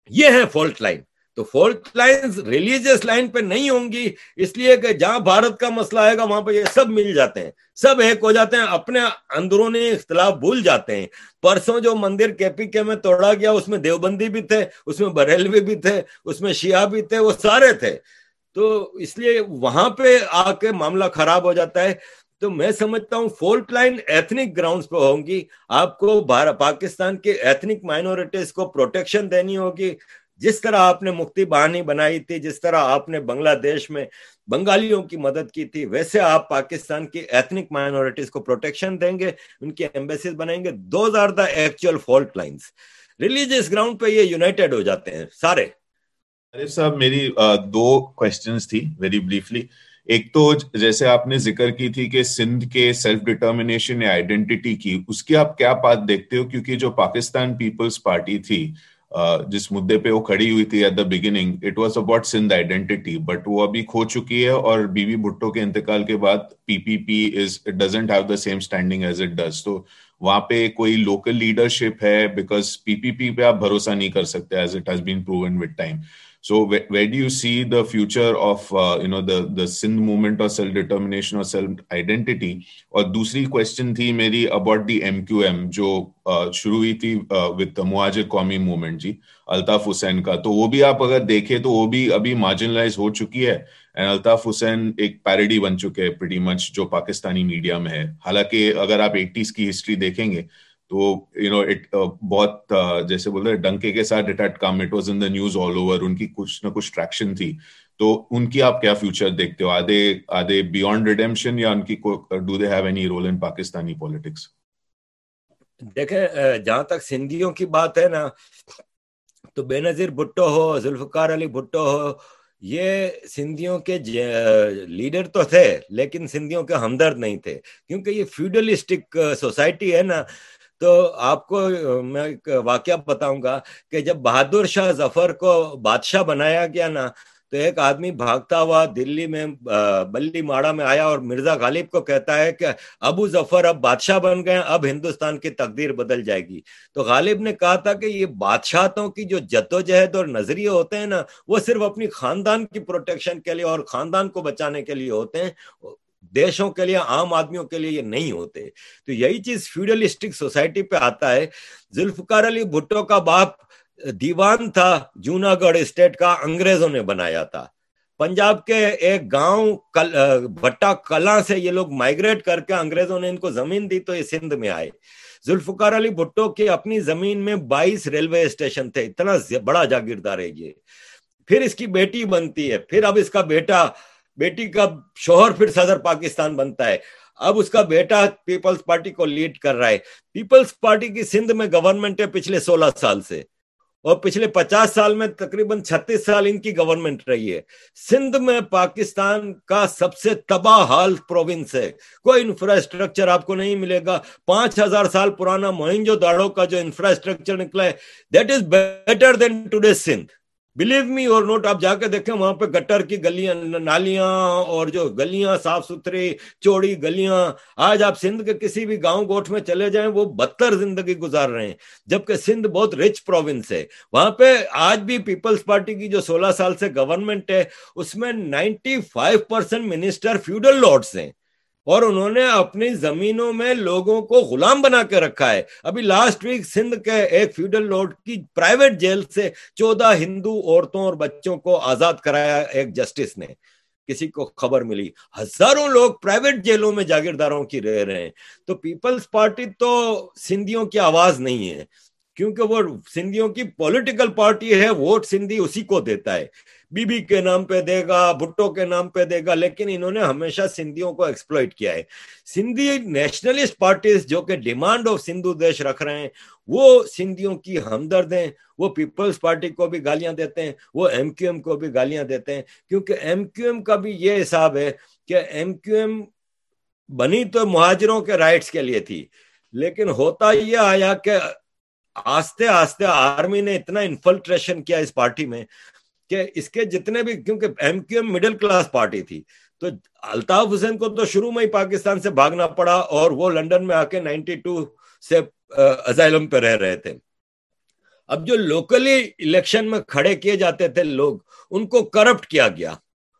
یہ ہے فالٹ لائن تو فالٹ لائن ریلیجیس لائن پہ نہیں ہوں گی، اس لیے کہ جہاں بھارت کا مسئلہ آئے گا، وہاں پہ یہ سب مل جاتے ہیں۔ سب ایک ہو جاتے ہیں، اپنے اندرونی اختلاف بھول جاتے ہیں۔ پرسوں جو مندر کے پی کے میں توڑا گیا، اس میں دیوبندی بھی تھے، اس میں بریلوی بھی تھے، اس میں شیعہ بھی تھے، وہ سارے تھے۔ تو اس لیے وہاں پہ آ کے معاملہ خراب ہو جاتا ہے۔ تو میں سمجھتا ہوں فولٹ لائن ایتھنک گراؤنڈز پہ ہوں گی۔ آپ کو پاکستان کے ایتھنک مائنورٹیز کو پروٹیکشن دینی ہوگی۔ جس طرح آپ نے مکتی بہانی بنائی تھی، جس طرح آپ نے بنگلہ دیش میں بنگالیوں کی مدد کی تھی، ویسے آپ پاکستان کی ایتھنک مائنورٹیز کو پروٹیکشن دیں گے، ان کی ایمبیسیز بنائیں گے۔ Those are the actual fault lines religious ground پہ یہ یونائٹیڈ ہو جاتے ہیں سارے۔ ارے صاحب، میری دو کوشچنز تھی ویری بریفلی ایک تو جیسے آپ نے ذکر کی تھی کہ سندھ کے سیلف ڈٹرمنیشن یا آئیڈینٹی کی، اس کی آپ کیا بات دیکھتے ہو؟ کیونکہ جو پاکستان پیپلز پارٹی تھی جس مدے پہ وہ کھڑی ہوئی تھی at the beginning it was about Sindh identity but وہ ابھی کھو چکی ہے اور بی بی بھٹو کے انتقال کے بعد P P P is it doesn't have the same standing as it does تو وہاں پہ کوئی لوکل لیڈرشپ ہے بیکاز پی پی پی پہ آپ بھروسہ نہیں کر سکتے as it has been proven with time so where do you see the future of you know the Sindh movement اور سیلف ڈیٹرمنیشن اور سیلف آئیڈینٹی اور دوسری کوشچن تھی میری about the M Q M جو شروع ہوئی تھی وتھ مہاجر قومی موومنٹ جی الطاف حسین کا تو وہ بھی آپ اگر دیکھیں تو وہ بھی ابھی مارجنلائز ہو چکی ہے اینڈ الطاف حسین ایک پیرڈی بن چکے ہیں پریٹی مچ جو پاکستانی میڈیا میں ہے حالانکہ اگر آپ ایٹیز کی ہسٹری دیکھیں گے تو یو نو اٹ بہت uh, جیسے بول رہے ڈنکے کے ساتھ it it come it was in the news all over ان کی کچھ نہ کچھ ٹریکشن تھی۔ تو ان کی آپ کیا فیوچر دیکھتے ہو؟ آدھے آدھے بیونڈ ریڈیمشن یا ان کی do they have any role in Pakistani politics دیکھیں uh, جہاں تک سندھیوں کی بات ہے نا، تو بے نظیر بھٹو ہو، ذوالفقار علی بھٹو ہو، یہ سندھیوں کے لیڈر uh, تو تھے، لیکن سندھیوں کے ہمدرد نہیں تھے۔ کیونکہ یہ فیوڈلسٹک سوسائٹی ہے نا تو آپ کو میں ایک واقعہ بتاؤں گا کہ جب بہادر شاہ ظفر کو بادشاہ بنایا گیا نا، تو ایک آدمی بھاگتا ہوا دلی میں بلی ماڑا میں آیا اور مرزا غالب کو کہتا ہے کہ ابو ظفر اب بادشاہ بن گئے اب ہندوستان کی تقدیر بدل جائے گی۔ تو غالب نے کہا تھا کہ یہ بادشاہتوں کی جو جدوجہد اور نظریے ہوتے ہیں نا، وہ صرف اپنی خاندان کی پروٹیکشن کے لیے اور خاندان کو بچانے کے لیے ہوتے ہیں۔ دیشوں کے لیے، عام آدمیوں کے لیے یہ نہیں ہوتے۔ تو یہی چیز فیوڈلسٹک سوسائٹی پہ آتا ہے۔ ذوالفقار علی بھٹو کا باپ دیوان تھا جونا گڑھ اسٹیٹ کا انگریزوں نے بنایا تھا۔ پنجاب کے ایک گاؤں بٹا کلا سے یہ لوگ مائگریٹ کر کے انگریزوں نے ان کو زمین دی تو یہ سندھ میں آئے۔ ذوالفقار علی بھٹو کے اپنی زمین میں بائیس ریلوے اسٹیشن تھے۔ اتنا بڑا جاگیردار ہے یہ۔ پھر اس کی بیٹی بنتی ہے۔ پھر اب اس کا بیٹا بیٹی کا شوہر پھر صدر پاکستان بنتا ہے۔ اب اس کا بیٹا پیپلز پارٹی کو لیڈ کر رہا ہے۔ پیپلز پارٹی کی سندھ میں گورنمنٹ ہے پچھلے سولہ سال سے۔ اور پچھلے پچاس سال میں تقریباً چھتیس سال ان کی گورنمنٹ رہی ہے۔ سندھ میں پاکستان کا سب سے تباہ حال پروونس ہے۔ کوئی انفراسٹرکچر آپ کو نہیں ملے گا۔ پانچ ہزار سال پرانا موہنجو داڑوں کا جو انفراسٹرکچر نکلا ہے that is better than today Sindh. Believe me اور نوٹ آپ جا کے دیکھیں وہاں پہ گٹر کی گلیاں، نالیاں اور جو گلیاں، صاف ستھری، چوڑی گلیاں، آج آپ سندھ کے کسی بھی گاؤں گوٹھ میں چلے جائیں، وہ بدتر زندگی گزار رہے ہیں۔ جبکہ سندھ بہت رچ پروونس ہے۔ وہاں پہ آج بھی پیپلز پارٹی کی جو سولہ سال سے گورنمنٹ ہے، اس میں ninety five percent minister feudal lords ہیں۔ اور انہوں نے اپنی زمینوں میں لوگوں کو غلام بنا کے رکھا ہے۔ ابھی لاسٹ ویک سندھ کے ایک فیوڈل لارڈ کی پرائیویٹ جیل سے چودہ ہندو عورتوں اور بچوں کو آزاد کرایا ایک جسٹس نے۔ کسی کو خبر ملی۔ ہزاروں لوگ پرائیویٹ جیلوں میں جاگیرداروں کی رہ رہے ہیں۔ تو پیپلز پارٹی تو سندھیوں کی آواز نہیں ہے۔ کیونکہ وہ سندھیوں کی پولیٹیکل پارٹی ہے، ووٹ سندھی اسی کو دیتا ہے۔ بی کے نام پہ دے گا، بھٹو کے نام پہ دے گا، لیکن انہوں نے ہمیشہ سندھیوں کو ایکسپلوئٹ کیا ہے۔ سندھی نیشنلسٹ پارٹیز جو کہ ڈیمانڈ آف سندھو دیش رکھ رہے ہیں، وہ سندھیوں کی ہمدرد ہیں۔ وہ پیپلز پارٹی کو بھی گالیاں دیتے ہیں، وہ ایم کیو ایم کو بھی گالیاں دیتے ہیں۔ کیونکہ ایم کیو ایم کا بھی یہ حساب ہے کہ ایم کیو ایم بنی تو مہاجروں کے رائٹس کے لیے تھی، لیکن ہوتا یہ آیا کہ آستے آستے آرمی نے اتنا انفلٹریشن کیا اس پارٹی میں کہ اس کے جتنے بھی، کیونکہ M Q M middle class party تھی، تو الطاف حسین کو تو شروع میں ہی پاکستان سے بھاگنا پڑا اور وہ لنڈن میں آ کے نائنٹی ٹو سے ازائلم پہ رہ رہے تھے۔ اب جو لوکلی الیکشن میں کھڑے کیے جاتے تھے لوگ، ان کو کرپٹ کیا گیا۔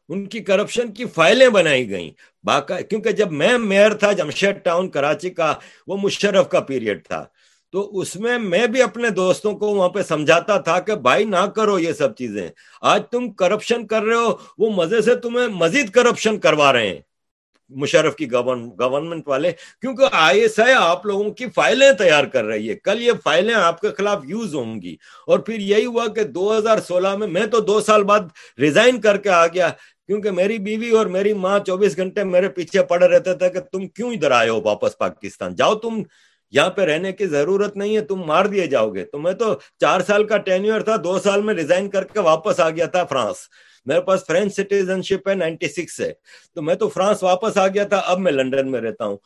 ان کی کرپشن کی فائلیں بنائی گئیں۔ باقا، کیونکہ جب میں میئر تھا، جمشید ٹاؤن کراچی کا، وہ مشرف کا پیریڈ تھا۔ تو اس میں میں بھی اپنے دوستوں کو وہاں پہ سمجھاتا تھا کہ بھائی نہ کرو یہ سب چیزیں۔ آج تم کرپشن کر رہے ہو، وہ مزے سے تمہیں مزید کرپشن کروا رہے ہیں۔ مشرف کی گورنمنٹ والے، کیونکہ آئی ایس آئی آپ لوگوں کی فائلیں تیار کر رہی ہے۔ کل یہ فائلیں آپ کے خلاف یوز ہوں گی۔ اور پھر یہی ہوا کہ دو ہزار سولہ میں میں تو دو سال بعد ریزائن کر کے آ گیا، کیونکہ میری بیوی اور میری ماں چوبیس گھنٹے میرے پیچھے پڑے رہتے تھے کہ تم کیوں ادھر آئے ہو واپس پاکستان؟ جاؤ تم یہاں پہ رہنے کی ضرورت نہیں ہے، تم مار دیے جاؤ گے۔ تو میں تو چار سال کا ٹینیور تھا، دو سال میں ریزائن کر کے واپس آ گیا تھا فرانس۔ میرے پاس فرینچ سٹیزن شپ ہے نائنٹی سکس ہے۔ تو میں تو فرانس واپس آ گیا تھا، اب میں لنڈن میں رہتا ہوں۔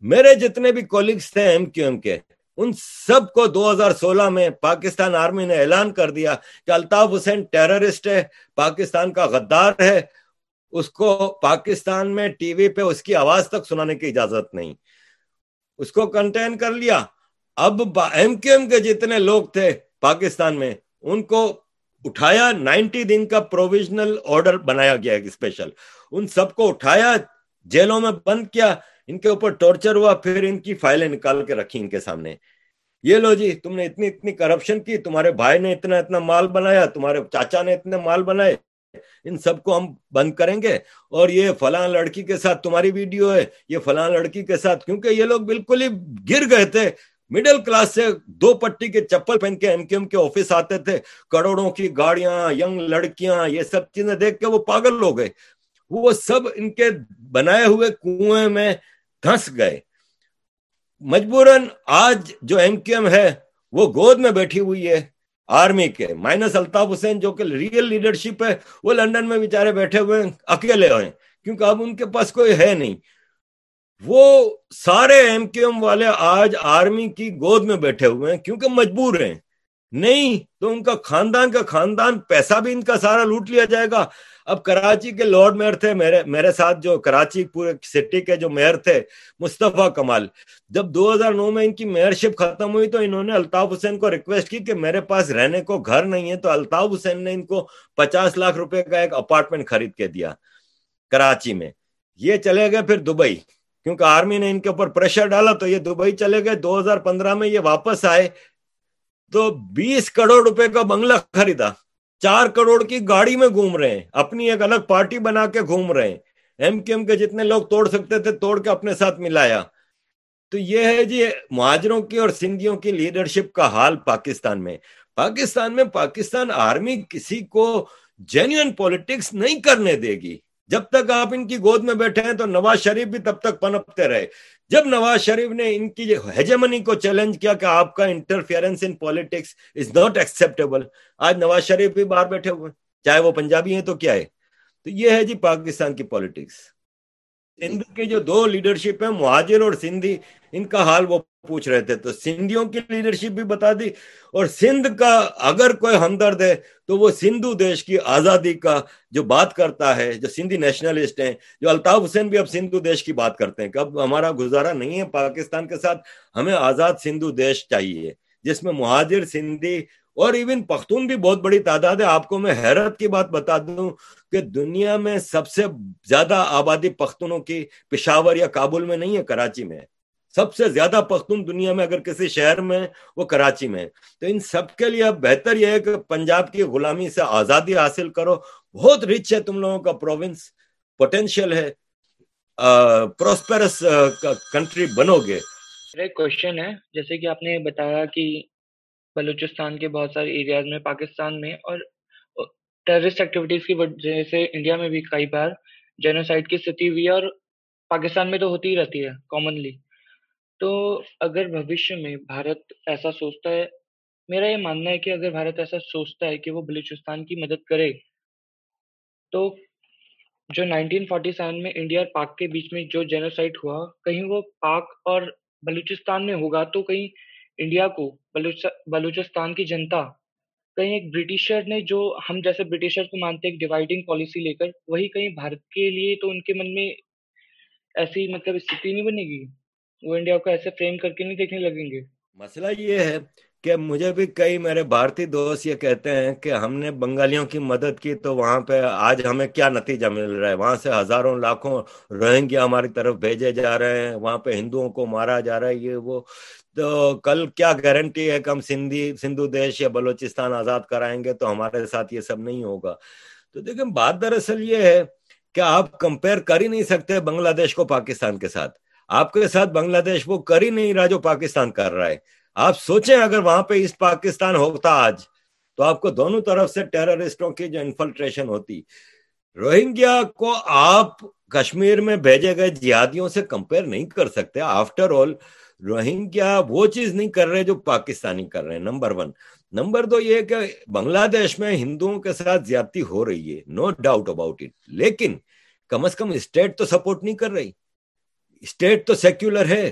میرے جتنے بھی کولیگس تھے ایم کیو ایم کے ان سب کو دو ہزار سولہ میں پاکستان آرمی نے اعلان کر دیا کہ الطاف حسین ٹیررسٹ ہے، پاکستان کا غدار ہے۔ اس کو پاکستان میں ٹی وی پہ اس کی آواز تک سنانے کی اجازت نہیں۔ اس کو کنٹین کر لیا۔ اب ایم کیو ایم کے جتنے لوگ تھے پاکستان میں، ان کو اٹھایا، نائنٹی دن کا پروویژنل آرڈر بنایا گیا اسپیشل ان سب کو اٹھایا، جیلوں میں بند کیا، ان کے اوپر ٹارچر ہوا، پھر ان کی فائلیں نکال کے رکھی ان کے سامنے۔ یہ لو جی تم نے اتنی اتنی کرپشن کی، تمہارے بھائی نے اتنا اتنا مال بنایا، تمہارے چاچا نے اتنے مال بنائے۔ ان سب کو ہم بند کریں گے اور یہ فلاں لڑکی کے ساتھ تمہاری ویڈیو ہے، یہ فلاں لڑکی کے ساتھ، کیونکہ یہ لوگ بالکل ہی گر گئے تھے۔ مڈل کلاس سے دو پٹی کے چپل پہن کے ایم کے ایم کے آفس آتے تھے۔ کروڑوں کی گاڑیاں ینگ لڑکیاں، یہ سب چیزیں دیکھ کے وہ پاگل ہو گئے۔ وہ سب ان کے بنائے ہوئے کنویں میں دھنس گئے۔ مجبوراً آج جو ایم کیو ایم ہے، وہ گود میں بیٹھی ہوئی ہے۔ آرمی کے، مائنس الطاف حسین جو کہ ریئل لیڈرشپ ہے، وہ لنڈن میں بیچارے بیٹھے ہوئے اکیلے ہوئے کیونکہ اب ان کے پاس کوئی ہے نہیں۔ وہ سارے ایم کیو ایم والے آج آرمی کی گود میں بیٹھے ہوئے ہیں، کیونکہ مجبور ہیں۔ نہیں تو ان کا خاندان کا خاندان، پیسہ بھی ان کا سارا لوٹ لیا جائے گا۔ اب کراچی کے لارڈ میئر تھے، میرے میرے ساتھ جو کراچی پورے سٹی کے جو میئر تھے، مصطفیٰ کمال۔ جب دو ہزار نو میں ان کی میئر شپ ختم ہوئی تو انہوں نے الطاف حسین کو ریکویسٹ کی کہ میرے پاس رہنے کو گھر نہیں ہے، تو الطاف حسین نے ان کو پچاس لاکھ روپے کا ایک اپارٹمنٹ خرید کے دیا کراچی میں۔ یہ چلے گئے پھر دبئی، کیونکہ آرمی نے ان کے اوپر پریشر ڈالا تو یہ دبئی چلے گئے۔ دو ہزار پندرہ میں یہ واپس آئے تو بیس کروڑ روپے کا بنگلہ خریدا۔ چار کروڑ کی گاڑی میں گھوم رہے ہیں، اپنی ایک الگ پارٹی بنا کے گھوم رہے ہیں۔ ایم کیو ایم کے جتنے لوگ توڑ سکتے تھے، توڑ کے اپنے ساتھ ملایا۔ تو یہ ہے جی مہاجروں کی اور سندھیوں کی لیڈرشپ کا حال پاکستان میں۔ پاکستان میں پاکستان آرمی کسی کو جینوئن پولیٹکس نہیں کرنے دے گی۔ جب تک آپ ان کی گود میں بیٹھے ہیں تو نواز شریف بھی تب تک پنپتے رہے۔ جب نواز شریف نے ان کی ہیجمنی کو چیلنج کیا کہ آپ کا interference in politics is not acceptable آج نواز شریف بھی باہر بیٹھے ہوئے چاہے وہ پنجابی ہیں تو کیا ہے؟ تو یہ ہے جی پاکستان کی پالیٹکس سندھ کے جو دو لیڈرشپ ہیں، مہاجر اور سندھی، ان کا حال وہ پوچھ رہے تھے۔ تو سندھیوں کی لیڈرشپ بھی بتا دی اور سندھ کا اگر کوئی ہمدرد ہے تو وہ سندھو دیش کی آزادی کا جو بات کرتا ہے، جو سندھی نیشنلسٹ ہیں، جو الطاف حسین بھی اب سندھو دیش کی بات کرتے ہیں۔ کہ اب ہمارا گزارا نہیں ہے پاکستان کے ساتھ، ہمیں آزاد سندھو دیش چاہیے، جس میں مہاجر، سندھی اور ایون پختون بھی بہت بڑی تعداد ہے۔ آپ کو میں حیرت کی بات بتا دوں کہ دنیا میں سب سے زیادہ آبادی پختونوں کی پشاور یا کابل میں نہیں ہے، کراچی میں سب سے زیادہ پختون دنیا میں اگر کسی شہر میں وہ کراچی میں تو ان سب کے لیے اب بہتر یہ ہے کہ پنجاب کی غلامی سے آزادی حاصل کرو۔ بہت رچ ہے تم لوگوں کا پروونس پوٹینشیل ہے۔ پروسپیرس کنٹری بنو گے ایک کوشچن ہے، جیسے کہ آپ نے بتایا کہ بلوچستان کے بہت سارے ایریاز میں، پاکستان میں اور ٹیررسٹ ایکٹیویٹیز کی وجہ سے انڈیا میں بھی کئی بار جینوسائڈ کی استھتی ہوئی ہے اور پاکستان میں تو ہوتی ہی رہتی ہے کامنلی تو اگر بھوشیہ میں بھارت ایسا سوچتا ہے، میرا یہ ماننا ہے کہ اگر بھارت ایسا سوچتا ہے کہ وہ بلوچستان کی مدد کرے، تو جو نائنٹین فورٹی سیون میں انڈیا اور پاک کے بیچ میں جو جینوسائڈ ہوا، کہیں وہ پاک اور بلوچستان میں ہوگا تو کہیں انڈیا کو بلوچستان کی جنتا کہیں ایک برٹشر نے جو ہم جیسے برٹشر کو مانتے ایک ڈیوائڈنگ پالیسی لے کر وہی کہیں بھارت کے لیے تو ان کے من میں ایسی مطلب استھتی نہیں بنے گی؟ وہ انڈیا کو ایسے فریم کر کے نہیں دیکھنے لگیں گے؟ مسئلہ یہ ہے کہ مجھے بھی کئی میرے بھارتی دوست یہ کہتے ہیں کہ ہم نے بنگالیوں کی مدد کی تو وہاں پہ آج ہمیں کیا نتیجہ مل رہا ہے؟ وہاں سے ہزاروں لاکھوں روہنگیا ہماری طرف بھیجے جا رہے ہیں، وہاں پہ ہندوؤں کو مارا جا رہا ہے، یہ وہ تو کل کیا گارنٹی ہے کہ ہم سندھی، سندھو دیش یا بلوچستان آزاد کرائیں گے؟ تو ہمارے ساتھ یہ سب نہیں ہوگا۔ تو دیکھیں، بات دراصل یہ ہے کہ آپ کمپیئر کر ہی نہیں سکتے بنگلہ دیش کو پاکستان کے ساتھ۔ آپ کے ساتھ بنگلہ دیش وہ کر ہی نہیں رہا جو پاکستان کر رہا ہے۔ آپ سوچیں، اگر وہاں پہ ایسٹ پاکستان ہوتا آج، تو آپ کو دونوں طرف سے ٹیررسٹوں کی جو انفلٹریشن ہوتی۔ روہنگیا کو آپ کشمیر میں بھیجے گئے جہادیوں سے کمپیئر نہیں کر سکتے۔ آفٹر آل روہنگیا وہ چیز نہیں کر رہے جو پاکستانی کر رہے ہیں؟ Number one. نمبر دو یہ کہ بنگلہ دیش میں ہندوؤں کے ساتھ زیادتی ہو رہی ہے نو ڈاؤٹ اباؤٹ اٹ لیکن کم از کم اسٹیٹ تو سپورٹ نہیں کر رہی. اسٹیٹ تو سیکولر ہے.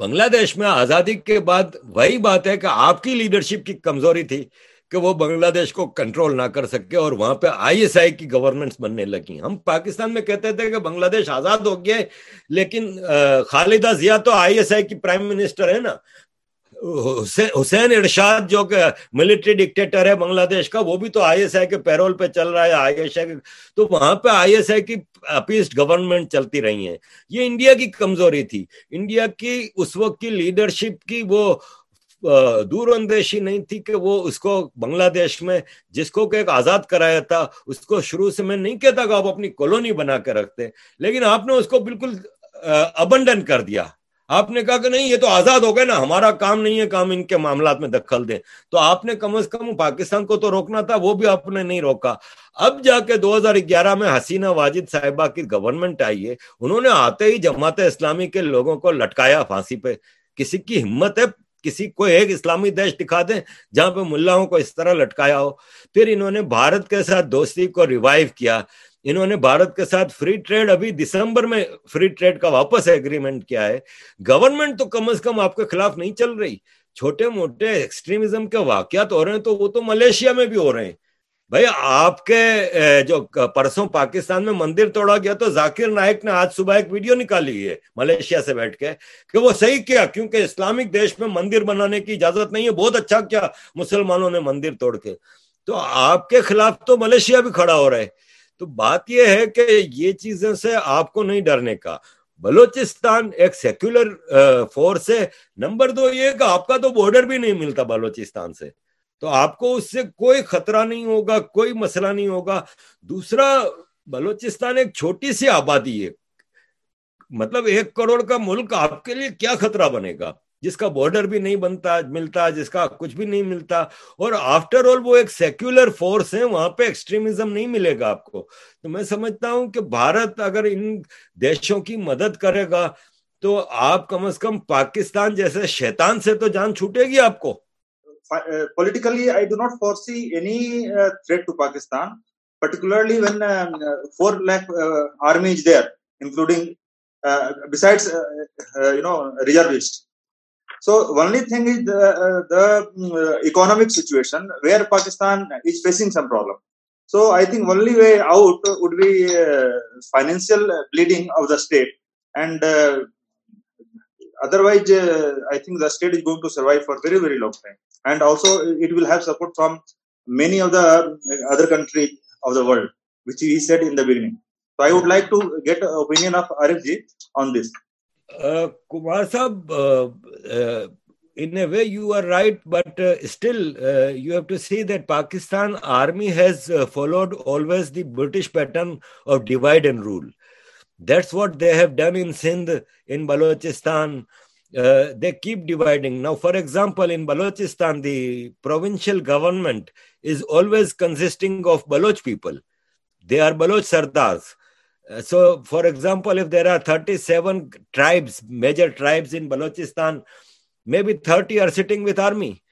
بنگلہ دیش میں آزادی کے بعد وہی بات ہے کہ آپ کی لیڈرشپ کی کمزوری تھی. کہ وہ بنگلہ دیش کو کنٹرول نہ کر سکے اور وہاں پہ آئی ایس آئی کی گورنمنٹس بننے لگی ہم پاکستان میں کہتے تھے کہ بنگلہ دیش آزاد ہو گیا لیکن خالدہ ضیا تو آئی ایس آئی کی پرائم منسٹر ہے نا۔ حسین ارشاد جو کہ ملٹری ڈکٹیٹر ہے بنگلہ دیش کا، وہ بھی تو آئی ایس آئی کے پیرول پہ چل رہا ہے آئی ایس آئی تو وہاں پہ آئی ایس آئی کی اپیسٹ گورنمنٹ چلتی رہی ہیں۔ یہ انڈیا کی کمزوری تھی۔ انڈیا کی اس وقت کی لیڈرشپ کی وہ دور اندیشی نہیں تھی کہ وہ اس کو بنگلہ دیش میں جس کو کہ ایک آزاد کرایا تھا، اس کو شروع سے میں نہیں کہتا کہ آپ اپنی کالونی بنا کے رکھتے لیکن آپ نے اس کو بالکل ابنڈن کر دیا۔ آپ نے کہا کہ نہیں، یہ تو آزاد ہو گئے نا، ہمارا کام نہیں ہے کام ان کے معاملات میں دخل دیں۔ تو آپ نے کم از کم پاکستان کو تو روکنا تھا، وہ بھی آپ نے نہیں روکا۔ اب جا کے دو ہزار گیارہ میں حسینہ واجد صاحبہ کی گورنمنٹ آئی ہے، انہوں نے آتے ہی جماعت اسلامی کے لوگوں کو لٹکایا پھانسی پہ۔ کسی کی ہمت ہے کسی کو ایک اسلامی دیش دکھا دیں جہاں پہ ملاؤں کو اس طرح لٹکایا ہو۔ پھر انہوں نے بھارت کے ساتھ دوستی کو ریوائیو کیا۔ انہوں نے بھارت کے ساتھ فری ٹریڈ ابھی دسمبر میں فری ٹریڈ کا واپس ایگریمنٹ کیا ہے۔ گورنمنٹ تو کم از کم آپ کے خلاف نہیں چل رہی۔ چھوٹے موٹے ایکسٹریمزم کے واقعات ہو رہے ہیں تو وہ تو ملیشیا میں بھی ہو رہے ہیں۔ بھائی، آپ کے جو پرسوں پاکستان میں مندر توڑا گیا تو ذاکر نائک نے آج صبح ایک ویڈیو نکالی ہے ملیشیا سے بیٹھ کے کہ وہ صحیح کیا، کیونکہ اسلامک دیش میں مندر بنانے کی اجازت نہیں ہے۔ بہت اچھا کیا مسلمانوں نے مندر توڑ کے۔ تو آپ کے خلاف تو ملیشیا بھی کھڑا ہو رہا ہے۔ تو بات یہ ہے کہ یہ چیزیں سے آپ کو نہیں ڈرنے کا۔ بلوچستان ایک سیکولر فورس ہے۔ نمبر دو یہ کہ آپ کا تو بارڈر بھی نہیں ملتا بلوچستان سے۔ تو آپ کو اس سے کوئی خطرہ نہیں ہوگا، کوئی مسئلہ نہیں ہوگا۔ دوسرا، بلوچستان ایک چھوٹی سی آبادی ہے۔ مطلب ایک کروڑ کا ملک آپ کے لیے کیا خطرہ بنے گا؟ جس کا بارڈر بھی نہیں بنتا، ملتا، جس کا کچھ بھی نہیں ملتا۔ اور آفٹر آل وہ ایک سیکولر فورس ہے وہاں پہ ایکسٹریمزم نہیں ملے گا آپ کو۔ تو میں سمجھتا ہوں کہ بھارت اگر ان دیشوں کی مدد کرے گا، تو آپ کم از کم پاکستان جیسے شیطان سے تو جان چھوٹے گی آپ کو۔ Uh, politically, I do not foresee any uh, threat to Pakistan, particularly when um, uh, 4 lakh uh, army is there, including, uh, besides, you know, reservists. So, only thing is the, the economic situation where Pakistan is facing some problem. So, I think only way out would be financial bleeding of the state and otherwise uh, i think the state is going to survive for very very long time and also it will have support from many of the other countries of the world which he said in the beginning so i would like to get an opinion of arifji on this uh, kumar uh, uh, in a way you are right but uh, still uh, you have to see that pakistan army has uh, followed always the british pattern of divide and rule that's what they have done in Sindh, in Balochistan. Uh, they keep dividing. Now, for example, in Balochistan, the provincial government is always consisting of Baloch people. They are Baloch Sardars. Uh, so, for example, if there are 37 tribes, major tribes in Balochistan, maybe 30 are sitting with army.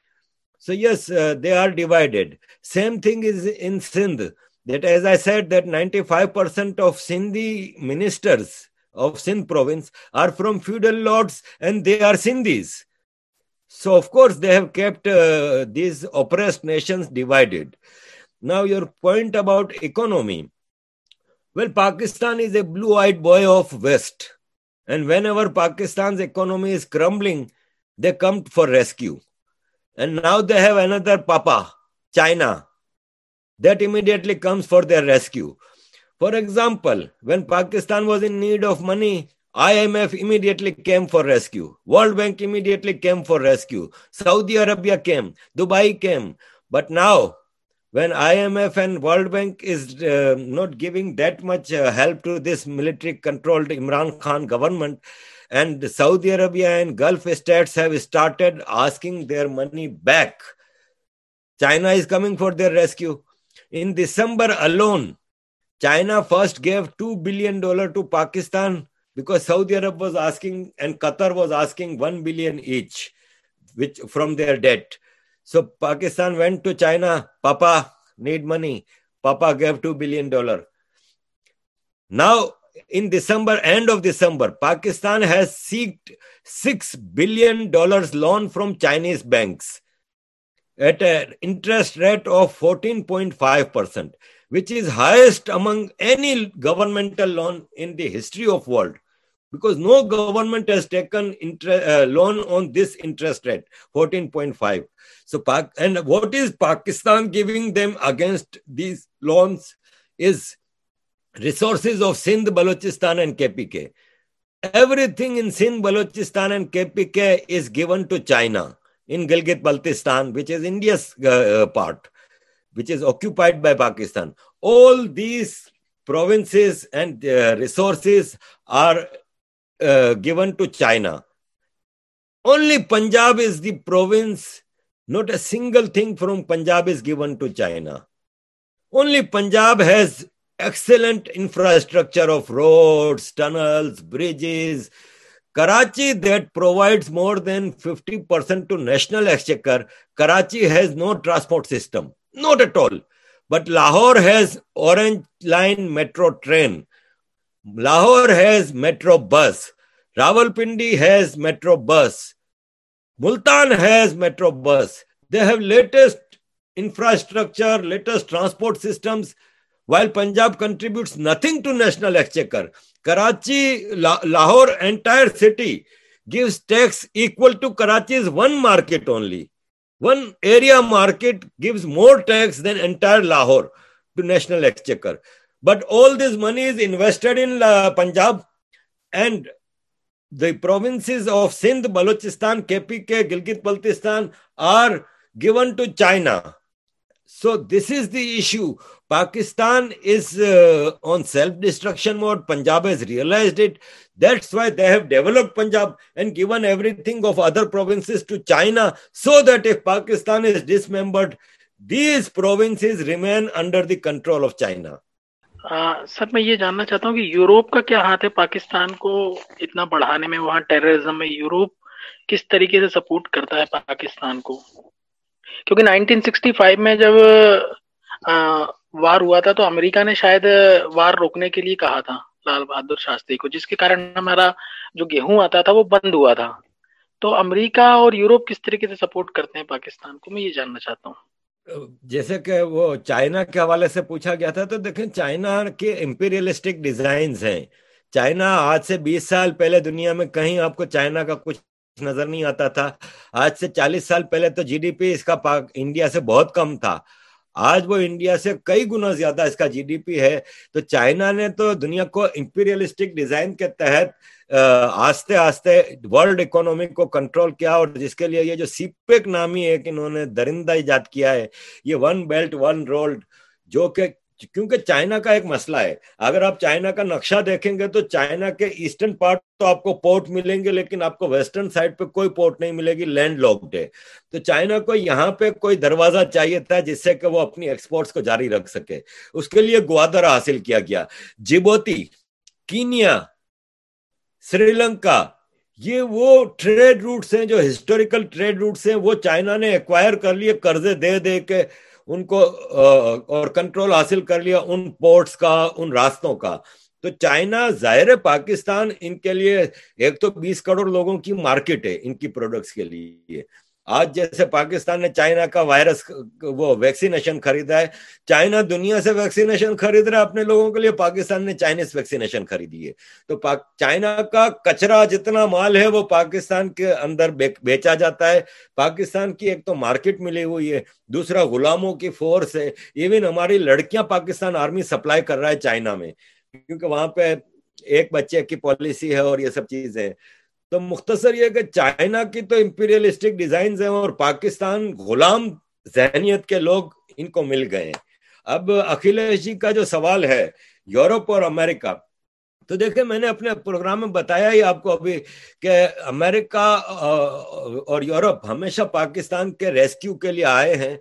So, yes, uh, they are divided. Same thing is in Sindh. That, as I said, that 95% of Sindhi ministers of Sindh province are from feudal lords and they are Sindhis. So, of course, they have kept uh, these oppressed nations divided. Now, your point about economy. Well, Pakistan is a blue eyed boy of West. And whenever Pakistan's economy is crumbling, they come for rescue. And now they have another papa, China, that immediately comes for their rescue. For example, when Pakistan was in need of money, IMF immediately came for rescue. World Bank immediately came for rescue. Saudi Arabia came. Dubai came. But now, when IMF and World Bank is uh, not giving that much uh, help to this military controlled Imran Khan government, and Saudi Arabia and Gulf states have started asking their money back. China is coming for their rescue. In December alone, China first gave $2 billion to Pakistan because Saudi Arab was asking and Qatar was asking 1 billion each which from their debt. So Pakistan went to China, Papa need money. Papa gave 2 billion dollar. Now in December, end of December, Pakistan has seeked six billion dollars loan from Chinese banks at an interest rate of 14.5 percent, which is highest among any governmental loan in the history of world. Because no government has taken uh, loan on this interest rate 14.5 so and what is pakistan giving them against these loans is resources of Sindh, Balochistan, and KPK. Everything in Sindh, Balochistan, and KPK is given to China in Gilgit Baltistan, which is India's uh, uh, part, which is occupied by Pakistan. All these provinces and uh, resources are uh, given to China. Only Punjab is the province, not a single thing from Punjab is given to China. Only Punjab has excellent infrastructure of roads, tunnels, bridges. Karachi that provides more than 50% to national exchequer. Karachi has no transport system, not at all. But Lahore has Orange Line metro train. Lahore has metro bus. Rawalpindi has metro bus. Multan has metro bus. They have latest infrastructure, latest transport systems while Punjab contributes nothing to national exchequer, Karachi, Lahore, entire city gives tax equal to Karachi's one market only. One area market gives more tax than entire Lahore to national exchequer. But all this money is invested in uh, Punjab and the provinces of Sindh, Balochistan, KPK, Gilgit Baltistan are given to China. سو دس از داشوستان سر میں یہ جاننا چاہتا ہوں کہ یوروپ کا کیا ہاتھ ہے پاکستان کو اتنا بڑھانے میں وہاں ٹیرریزم میں یوروپ کس طریقے سے سپورٹ کرتا ہے پاکستان کو کیونکہ نائنٹین سکسٹی فائیو میں جب وار ہوا تھا تو امریکہ نے شاید وار روکنے کے لیے کہا تھا لال بہادر شاستری کو، جس کے کارن ہمارا جو گیہوں آتا تھا وہ بند ہوا تھا۔ تو امریکہ اور یوروپ کس طریقے سے سپورٹ کرتے ہیں پاکستان کو، میں یہ جاننا چاہتا ہوں۔ جیسے کہ وہ چائنا کے حوالے سے پوچھا گیا تھا، تو دیکھیں چائنا کے امپیریلسٹک ڈیزائنز ہیں۔ چائنا آج سے بیس سال پہلے دنیا میں کہیں آپ کو چائنا کا کچھ نظر نہیں آتا تھا۔ آج سے چالیس سال پہلے تو جی ڈی پی اس کا پاک انڈیا سے بہت کم تھا۔ آج وہ انڈیا سے کئی گنا زیادہ اس کا جی ڈی پی ہے۔ تو چائنا نے تو دنیا کو امپیریلسٹک ڈیزائن کے تحت آستے آستے ورلڈ اکانومی کو کنٹرول کیا اور جس کے لیے یہ جو سی پیک نامی ہے کہ انہوں نے درندہ ایجاد کیا ہے، یہ ون بیلٹ ون رولڈ جو کہ کیونکہ چائنا کا ایک مسئلہ ہے۔ اگر آپ چائنا کا نقشہ دیکھیں گے تو چائنا کے ایسٹرن پارٹ تو آپ کو پورٹ ملیں گے، لیکن آپ کو ویسٹرن سائڈ پہ کوئی پورٹ نہیں ملے گی، لینڈ لاکڈ ہے۔ تو چائنا کو یہاں پہ کوئی دروازہ چاہیے تھا جس سے کہ وہ اپنی ایکسپورٹس کو جاری رکھ سکے۔ اس کے لیے گوادر حاصل کیا گیا۔ جبوتی کینیا، سری لنکا، یہ وہ ٹریڈ روٹس ہیں جو ہسٹوریکل ٹریڈ روٹس ہیں۔ وہ چائنا نے ایکوائر کر لیے، قرضے دے دے کے ان کو اور کنٹرول حاصل کر لیا ان پورٹس کا، ان راستوں کا۔ تو چائنا، ظاہر پاکستان ان کے لیے ایک تو بیس کروڑ لوگوں کی مارکیٹ ہے ان کی پروڈکٹس کے لیے۔ آج جیسے پاکستان نے چائنا کا وائرس وہ ویکسینیشن خریدا ہے، چائنا دنیا سے ویکسینیشن خرید رہا ہے اپنے لوگوں کے لیے، پاکستان نے چائنیز ویکسینیشن خریدی ہے۔ تو چائنا کا کچرا جتنا مال ہے، وہ پاکستان کے اندر بیچا جاتا ہے۔ پاکستان کی ایک تو مارکیٹ ملی ہوئی ہے، دوسرا غلاموں کی فورس ہے۔ ایون ہماری لڑکیاں پاکستان آرمی سپلائی کر رہا ہے چائنا میں، کیونکہ وہاں پہ ایک بچے کی پالیسی ہے اور یہ سب چیزیں۔ تو مختصر یہ کہ چائنا کی تو امپیریلسٹک ڈیزائنز ہیں اور پاکستان غلام ذہنیت کے لوگ ان کو مل گئے ہیں۔ اب اکھلیش جی کا جو سوال ہے یورپ اور امریکہ، تو دیکھیں میں نے اپنے پروگرام میں بتایا ہی آپ کو ابھی کہ امریکہ اور یورپ ہمیشہ پاکستان کے ریسکیو کے لیے آئے ہیں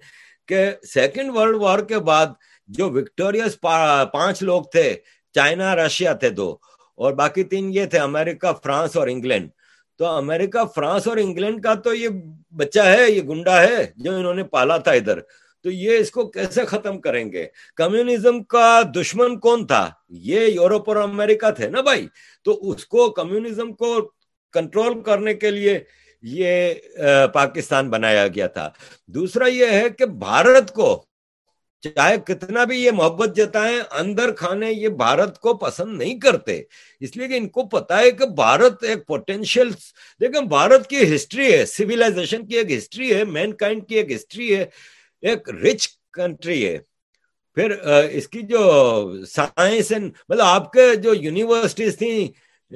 کہ سیکنڈ ورلڈ وار کے بعد جو وکٹوریس پانچ لوگ تھے، چائنا، رشیا تھے دو۔ اور باقی تین یہ تھے، امریکہ، فرانس اور انگلینڈ۔ تو امریکہ، فرانس اور انگلینڈ کا تو یہ بچہ ہے، یہ گنڈا ہے جو انہوں نے پالا تھا ادھر۔ تو یہ اس کو کیسے ختم کریں گے؟ کمیونزم کا دشمن کون تھا؟ یہ یورپ اور امریکہ تھے نا بھائی؟ تو اس کو کمیونزم کو کنٹرول کرنے کے لیے یہ پاکستان بنایا گیا تھا۔ دوسرا یہ ہے کہ بھارت کو چاہے کتنا بھی یہ محبت جتائیں، اندر کھانے یہ بھارت کو پسند نہیں کرتے۔ اس لیے کہ ان کو پتا ہے کہ بھارت ایک پوٹینشیل دیکھیں بھارت کی ہسٹری ہے سویلائزیشن کی ایک ہسٹری ہے مین کائنڈ کی ایک ہسٹری ہے، ایک رچ کنٹری ہے۔ پھر اس کی جو سائنس اینڈ مطلب آپ کے جو یونیورسٹیز تھیں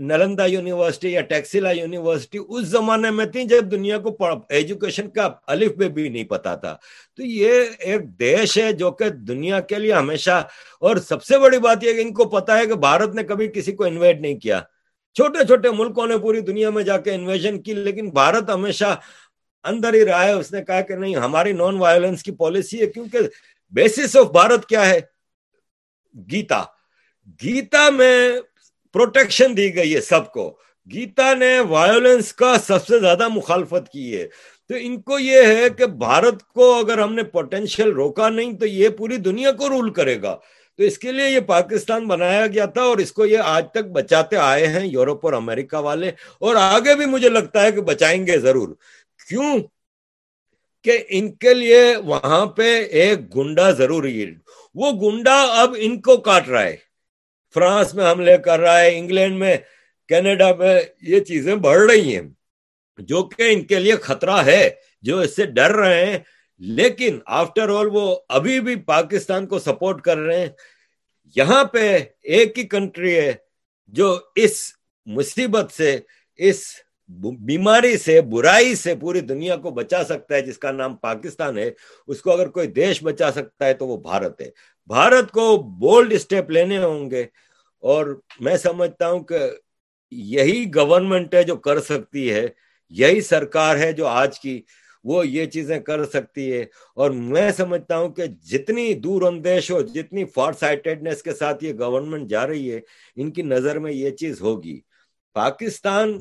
نلندا یونیورسٹی یا ٹیکسیلا یونیورسٹی اس زمانے میں تھی جب دنیا کو ایجوکیشن کا الف بے بھی نہیں پتا تھا۔ تو یہ ایک دیش ہے جو کہ دنیا کے لیے ہمیشہ، اور سب سے بڑی بات یہ کہ ان کو پتا ہے کہ بھارت نے کبھی کسی کو انویٹ نہیں کیا۔ چھوٹے چھوٹے ملکوں نے پوری دنیا میں جا کے انویژن کی، لیکن بھارت ہمیشہ اندر ہی رہا ہے۔ اس نے کہا کہ نہیں، ہماری نان وائلنس کی پالیسی ہے، کیونکہ بیسس آف بھارت کیا ہے؟ گیتا۔ گیتا میں پروٹیکشن دی گئی ہے سب کو۔ گیتا نے وائلنس کا سب سے زیادہ مخالفت کی ہے۔ تو ان کو یہ ہے کہ بھارت کو اگر ہم نے پوٹینشیل روکا نہیں تو یہ پوری دنیا کو رول کرے گا۔ تو اس کے لیے یہ پاکستان بنایا گیا تھا اور اس کو یہ آج تک بچاتے آئے ہیں یورپ اور امریکہ والے۔ اور آگے بھی مجھے لگتا ہے کہ بچائیں گے ضرور۔ کیوں؟ کہ ان کے لیے وہاں پہ ایک گنڈا ضروری ہے۔ وہ گنڈا اب ان کو کاٹ رہا ہے۔ فرانس میں حملے کر رہا ہے، انگلینڈ میں، کینیڈا میں، یہ چیزیں بڑھ رہی ہیں۔ جو کہ ان کے لیے خطرہ ہے، جو اس سے ڈر رہے ہیں۔ لیکن آفٹر آل وہ ابھی بھی پاکستان کو سپورٹ کر رہے ہیں۔ یہاں پہ ایک ہی کنٹری ہے جو اس مصیبت سے، اس بیماری سے، برائی سے پوری دنیا کو بچا سکتا ہے، جس کا نام پاکستان ہے۔ اس کو اگر کوئی دیش بچا سکتا ہے تو وہ بھارت ہے۔ بھارت کو بولڈ اسٹیپ لینے ہوں گے۔ اور میں سمجھتا ہوں کہ یہی گورنمنٹ ہے جو کر سکتی ہے، یہی سرکار ہے جو آج کی وہ یہ چیزیں کر سکتی ہے۔ اور میں سمجھتا ہوں کہ جتنی دور اندیش ہو جتنی فار سائٹڈنس کے ساتھ یہ گورنمنٹ جا رہی ہے، ان کی نظر میں یہ چیز ہوگی۔ پاکستان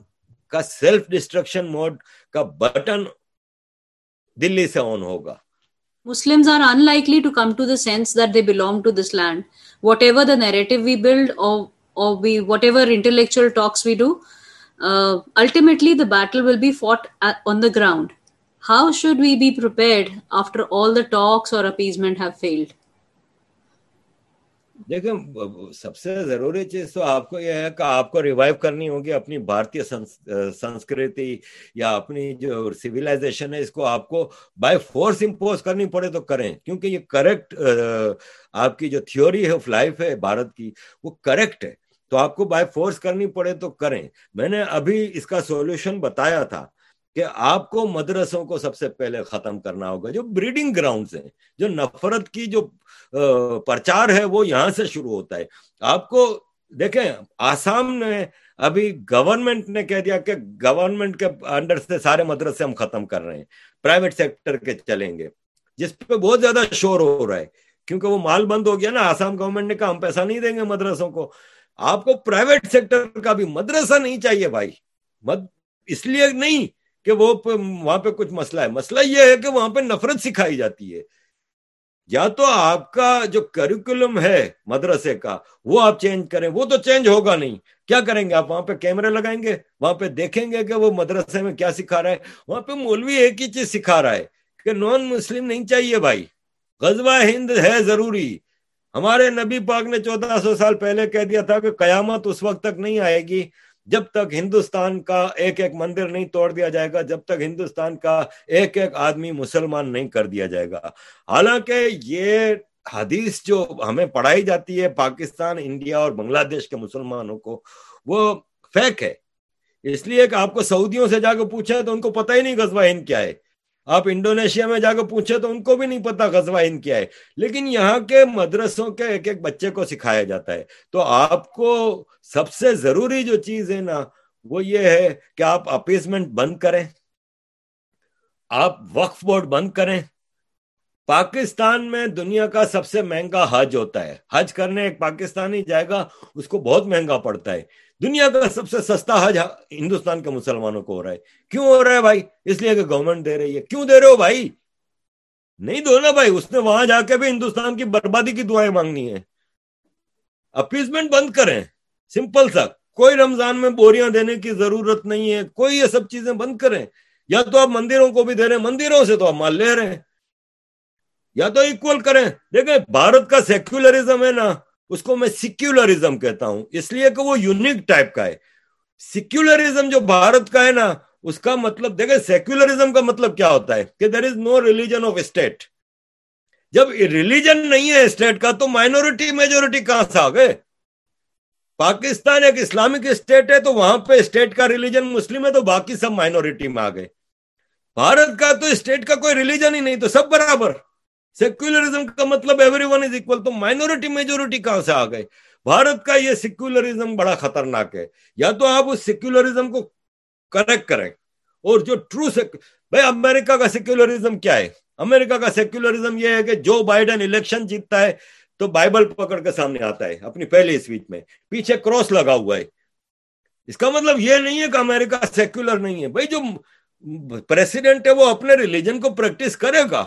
کا سیلف ڈسٹرکشن موڈ کا بٹن دلی سے آن ہوگا۔ Muslims are unlikely to come to the sense that they belong to this land. Whatever the narrative we build or, or we, whatever intellectual talks we do, uh, ultimately the battle will be fought at, on the ground. How should we be prepared after all the talks or appeasement have failed? دیکھیں سب سے ضروری چیز تو آپ کو یہ ہے کہ آپ کو ریوائیو کرنی ہوگی اپنی بھارتی سنسکرتی یا اپنی جو سویلائزیشن ہے، اس کو آپ کو بائی فورس امپوز کرنی پڑے تو کریں۔ کیونکہ یہ کریکٹ آپ کی جو تھیوری آف لائف ہے بھارت کی، وہ کریکٹ ہے۔ تو آپ کو بائی فورس کرنی پڑے تو کریں۔ میں نے ابھی اس کا سولوشن بتایا تھا۔ کہ آپ کو مدرسوں کو سب سے پہلے ختم کرنا ہوگا، جو بریڈنگ گراؤنڈز ہیں، جو نفرت کی جو پرچار ہے، وہ یہاں سے شروع ہوتا ہے۔ آپ کو دیکھیں، آسام نے ابھی گورنمنٹ نے کہہ دیا کہ گورنمنٹ کے انڈر سے سارے مدرسے ہم ختم کر رہے ہیں پرائیویٹ سیکٹر کے چلیں گے۔ جس پہ بہت زیادہ شور ہو رہا ہے، کیونکہ وہ مال بند ہو گیا نا، آسام گورنمنٹ نے کہا ہم پیسہ نہیں دیں گے مدرسوں کو۔ آپ کو پرائیویٹ سیکٹر کا بھی مدرسہ نہیں چاہیے بھائی۔ مد... اس لیے نہیں کہ وہ وہاں پہ کچھ مسئلہ ہے۔ مسئلہ یہ ہے کہ وہاں پہ نفرت سکھائی جاتی ہے۔ یا تو آپ کا جو کریکولم ہے مدرسے کا، وہ آپ چینج کریں۔ وہ تو چینج ہوگا نہیں۔ کیا کریں گے آپ؟ وہاں پہ کیمرے لگائیں گے۔ وہاں پہ دیکھیں گے کہ وہ مدرسے میں کیا سکھا رہا ہے۔ وہاں پہ مولوی ایک ہی چیز سکھا رہا ہے کہ نان مسلم نہیں چاہیے بھائی۔ غزوہ ہند ہے ضروری۔ ہمارے نبی پاک نے چودہ سو سال پہلے کہہ دیا تھا کہ قیامت اس وقت تک نہیں آئے گی۔ جب تک ہندوستان کا ایک ایک مندر نہیں توڑ دیا جائے گا، جب تک ہندوستان کا ایک ایک آدمی مسلمان نہیں کر دیا جائے گا۔ حالانکہ یہ حدیث جو ہمیں پڑھائی جاتی ہے پاکستان، انڈیا اور بنگلہ دیش کے مسلمانوں کو، وہ فیک ہے۔ اس لیے کہ آپ کو سعودیوں سے جا کے پوچھا تو ان کو پتہ ہی نہیں غزوہ ہند کیا ہے۔ آپ انڈونیشیا میں جا کے پوچھے تو ان کو بھی نہیں پتا غزوہ ان کیا ہے۔ لیکن یہاں کے مدرسوں کے ایک ایک بچے کو سکھایا جاتا ہے۔ تو آپ کو سب سے ضروری جو چیز ہے نا، وہ یہ ہے کہ آپ اپیسمنٹ بند کریں۔ آپ وقف بورڈ بند کریں۔ پاکستان میں دنیا کا سب سے مہنگا حج ہوتا ہے۔ حج کرنے ایک پاکستانی جائے گا، اس کو بہت مہنگا پڑتا ہے۔ دنیا کا سب سے سستا حج ہندوستان کے مسلمانوں کو ہو رہا ہے۔ کیوں ہو رہا ہے بھائی؟ اس لیے کہ گورنمنٹ دے رہی ہے۔ کیوں دے رہے ہو بھائی؟ نہیں دو نا بھائی، اس نے وہاں جا کے بھی ہندوستان کی بربادی کی دعائیں مانگنی ہے اپیزمنٹ بند کریں۔ سمپل سا، کوئی رمضان میں بوریاں دینے کی ضرورت نہیں ہے، کوئی یہ سب چیزیں بند کریں۔ یا تو آپ مندروں کو بھی دے رہے ہیں، مندروں سے تو آپ مال لے رہے ہیں۔ یا تو اکول کریں۔ دیکھیں، بھارت کا سیکولرزم ہے نا، اس کو میں سیکولرزم کہتا ہوں۔ اس لیے کہ وہ یونیک ٹائپ کا ہے۔ سیکولرزم جو بھارت کا ہے نا، اس کا مطلب دیکھیں سیکولرزم کا مطلب کیا ہوتا ہے؟ کہ there is no religion of state جب ریلیجن نہیں ہے اسٹیٹ کا، تو مائنورٹی میجورٹی کہاں سے آ گئے؟ پاکستان ایک اسلامک اسٹیٹ ہے تو وہاں پہ اسٹیٹ کا ریلیجن مسلم ہے تو باقی سب مائنورٹی میں آ گئے۔ بھارت کا تو اسٹیٹ کا کوئی ریلیجن ہی نہیں تو سب برابر۔ سیکولرزم کا مطلب ایوری ون از اکول تو مائنورٹی میجورٹی کہاں سے آ گئے؟ بھارت کا یہ سیکولرزم بڑا خطرناک ہے۔ یا تو آپ اس سیکولرزم کو کریکٹ کریں۔ اور جو ٹرو بھائی امریکہ کا سیکولرزم کیا ہے؟ امریکہ کا سیکولرزم یہ ہے کہ جو بائیڈن الیکشن جیتتا ہے تو بائبل پکڑ کے سامنے آتا ہے، اپنی پہلی اسپیچ میں۔ پیچھے کراس لگا ہوا ہے۔ اس کا مطلب یہ نہیں ہے کہ امریکہ سیکولر نہیں ہے۔ بھائی جو پریسیڈنٹ ہے وہ اپنے ریلیجن کو پریکٹس کرے گا۔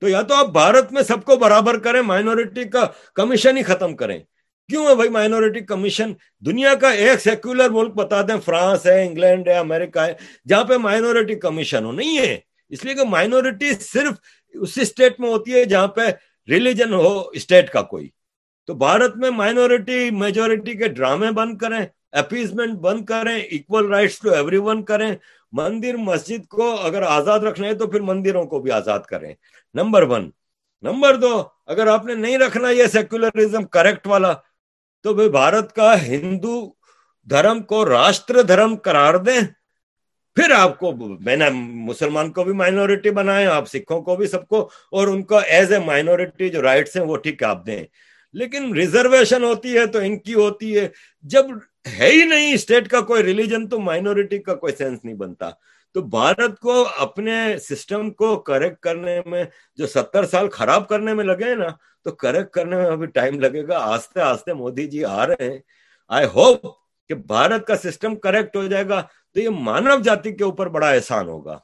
تو یا تو آپ بھارت میں سب کو برابر کریں مائنورٹی کا کمیشن ہی ختم کریں۔ کیوں ہے بھائی مائنورٹی کمیشن؟ دنیا کا ایک سیکولر ملک بتا دیں، فرانس ہے، انگلینڈ ہے، امریکہ ہے، جہاں پہ مائنورٹی کمیشن ہو۔ نہیں ہے۔ اس لیے کہ مائنورٹی صرف اسی اسٹیٹ میں ہوتی ہے جہاں پہ ریلیجن ہو اسٹیٹ کا کوئی تو بھارت میں مائنورٹی میجورٹی کے ڈرامے بند کریں اپیزمنٹ بند کریں equal rights to everyone کریں. مندر، مسجد کو اگر آزاد رکھنا ہے تو پھر مندروں کو بھی آزاد کریں. Number one. نمبر دو، اگر آپ نے نہیں رکھنا یہ سیکولرزم کریکٹ والا، تو بھائی بھارت کا ہندو دھرم کو راشٹر دھرم قرار دیں۔ پھر آپ کو میں نے مسلمان کو بھی مائنورٹی بنائے آپ سکھوں کو بھی سب کو، اور ان کو ایز اے مائنورٹی جو رائٹس ہیں وہ ٹھیک آپ دیں۔ لیکن ریزرویشن ہوتی ہے تو ان کی ہوتی ہے۔ جب ہے ہی نہیں اسٹیٹ کا کوئی ریلیجن تو مائنورٹی کا کوئی سینس نہیں بنتا۔ تو بھارت کو اپنے سسٹم کو کریکٹ کرنے میں، جو ستر سال خراب کرنے میں لگے نا، تو کریکٹ کرنے میں ابھی ٹائم لگے گا۔ آستے آستے مودی جی آ رہے ہیں۔ آئی ہوپ کہ بھارت کا سسٹم کریکٹ ہو جائے گا۔ تو یہ مانو جاتی کے اوپر بڑا احسان ہوگا۔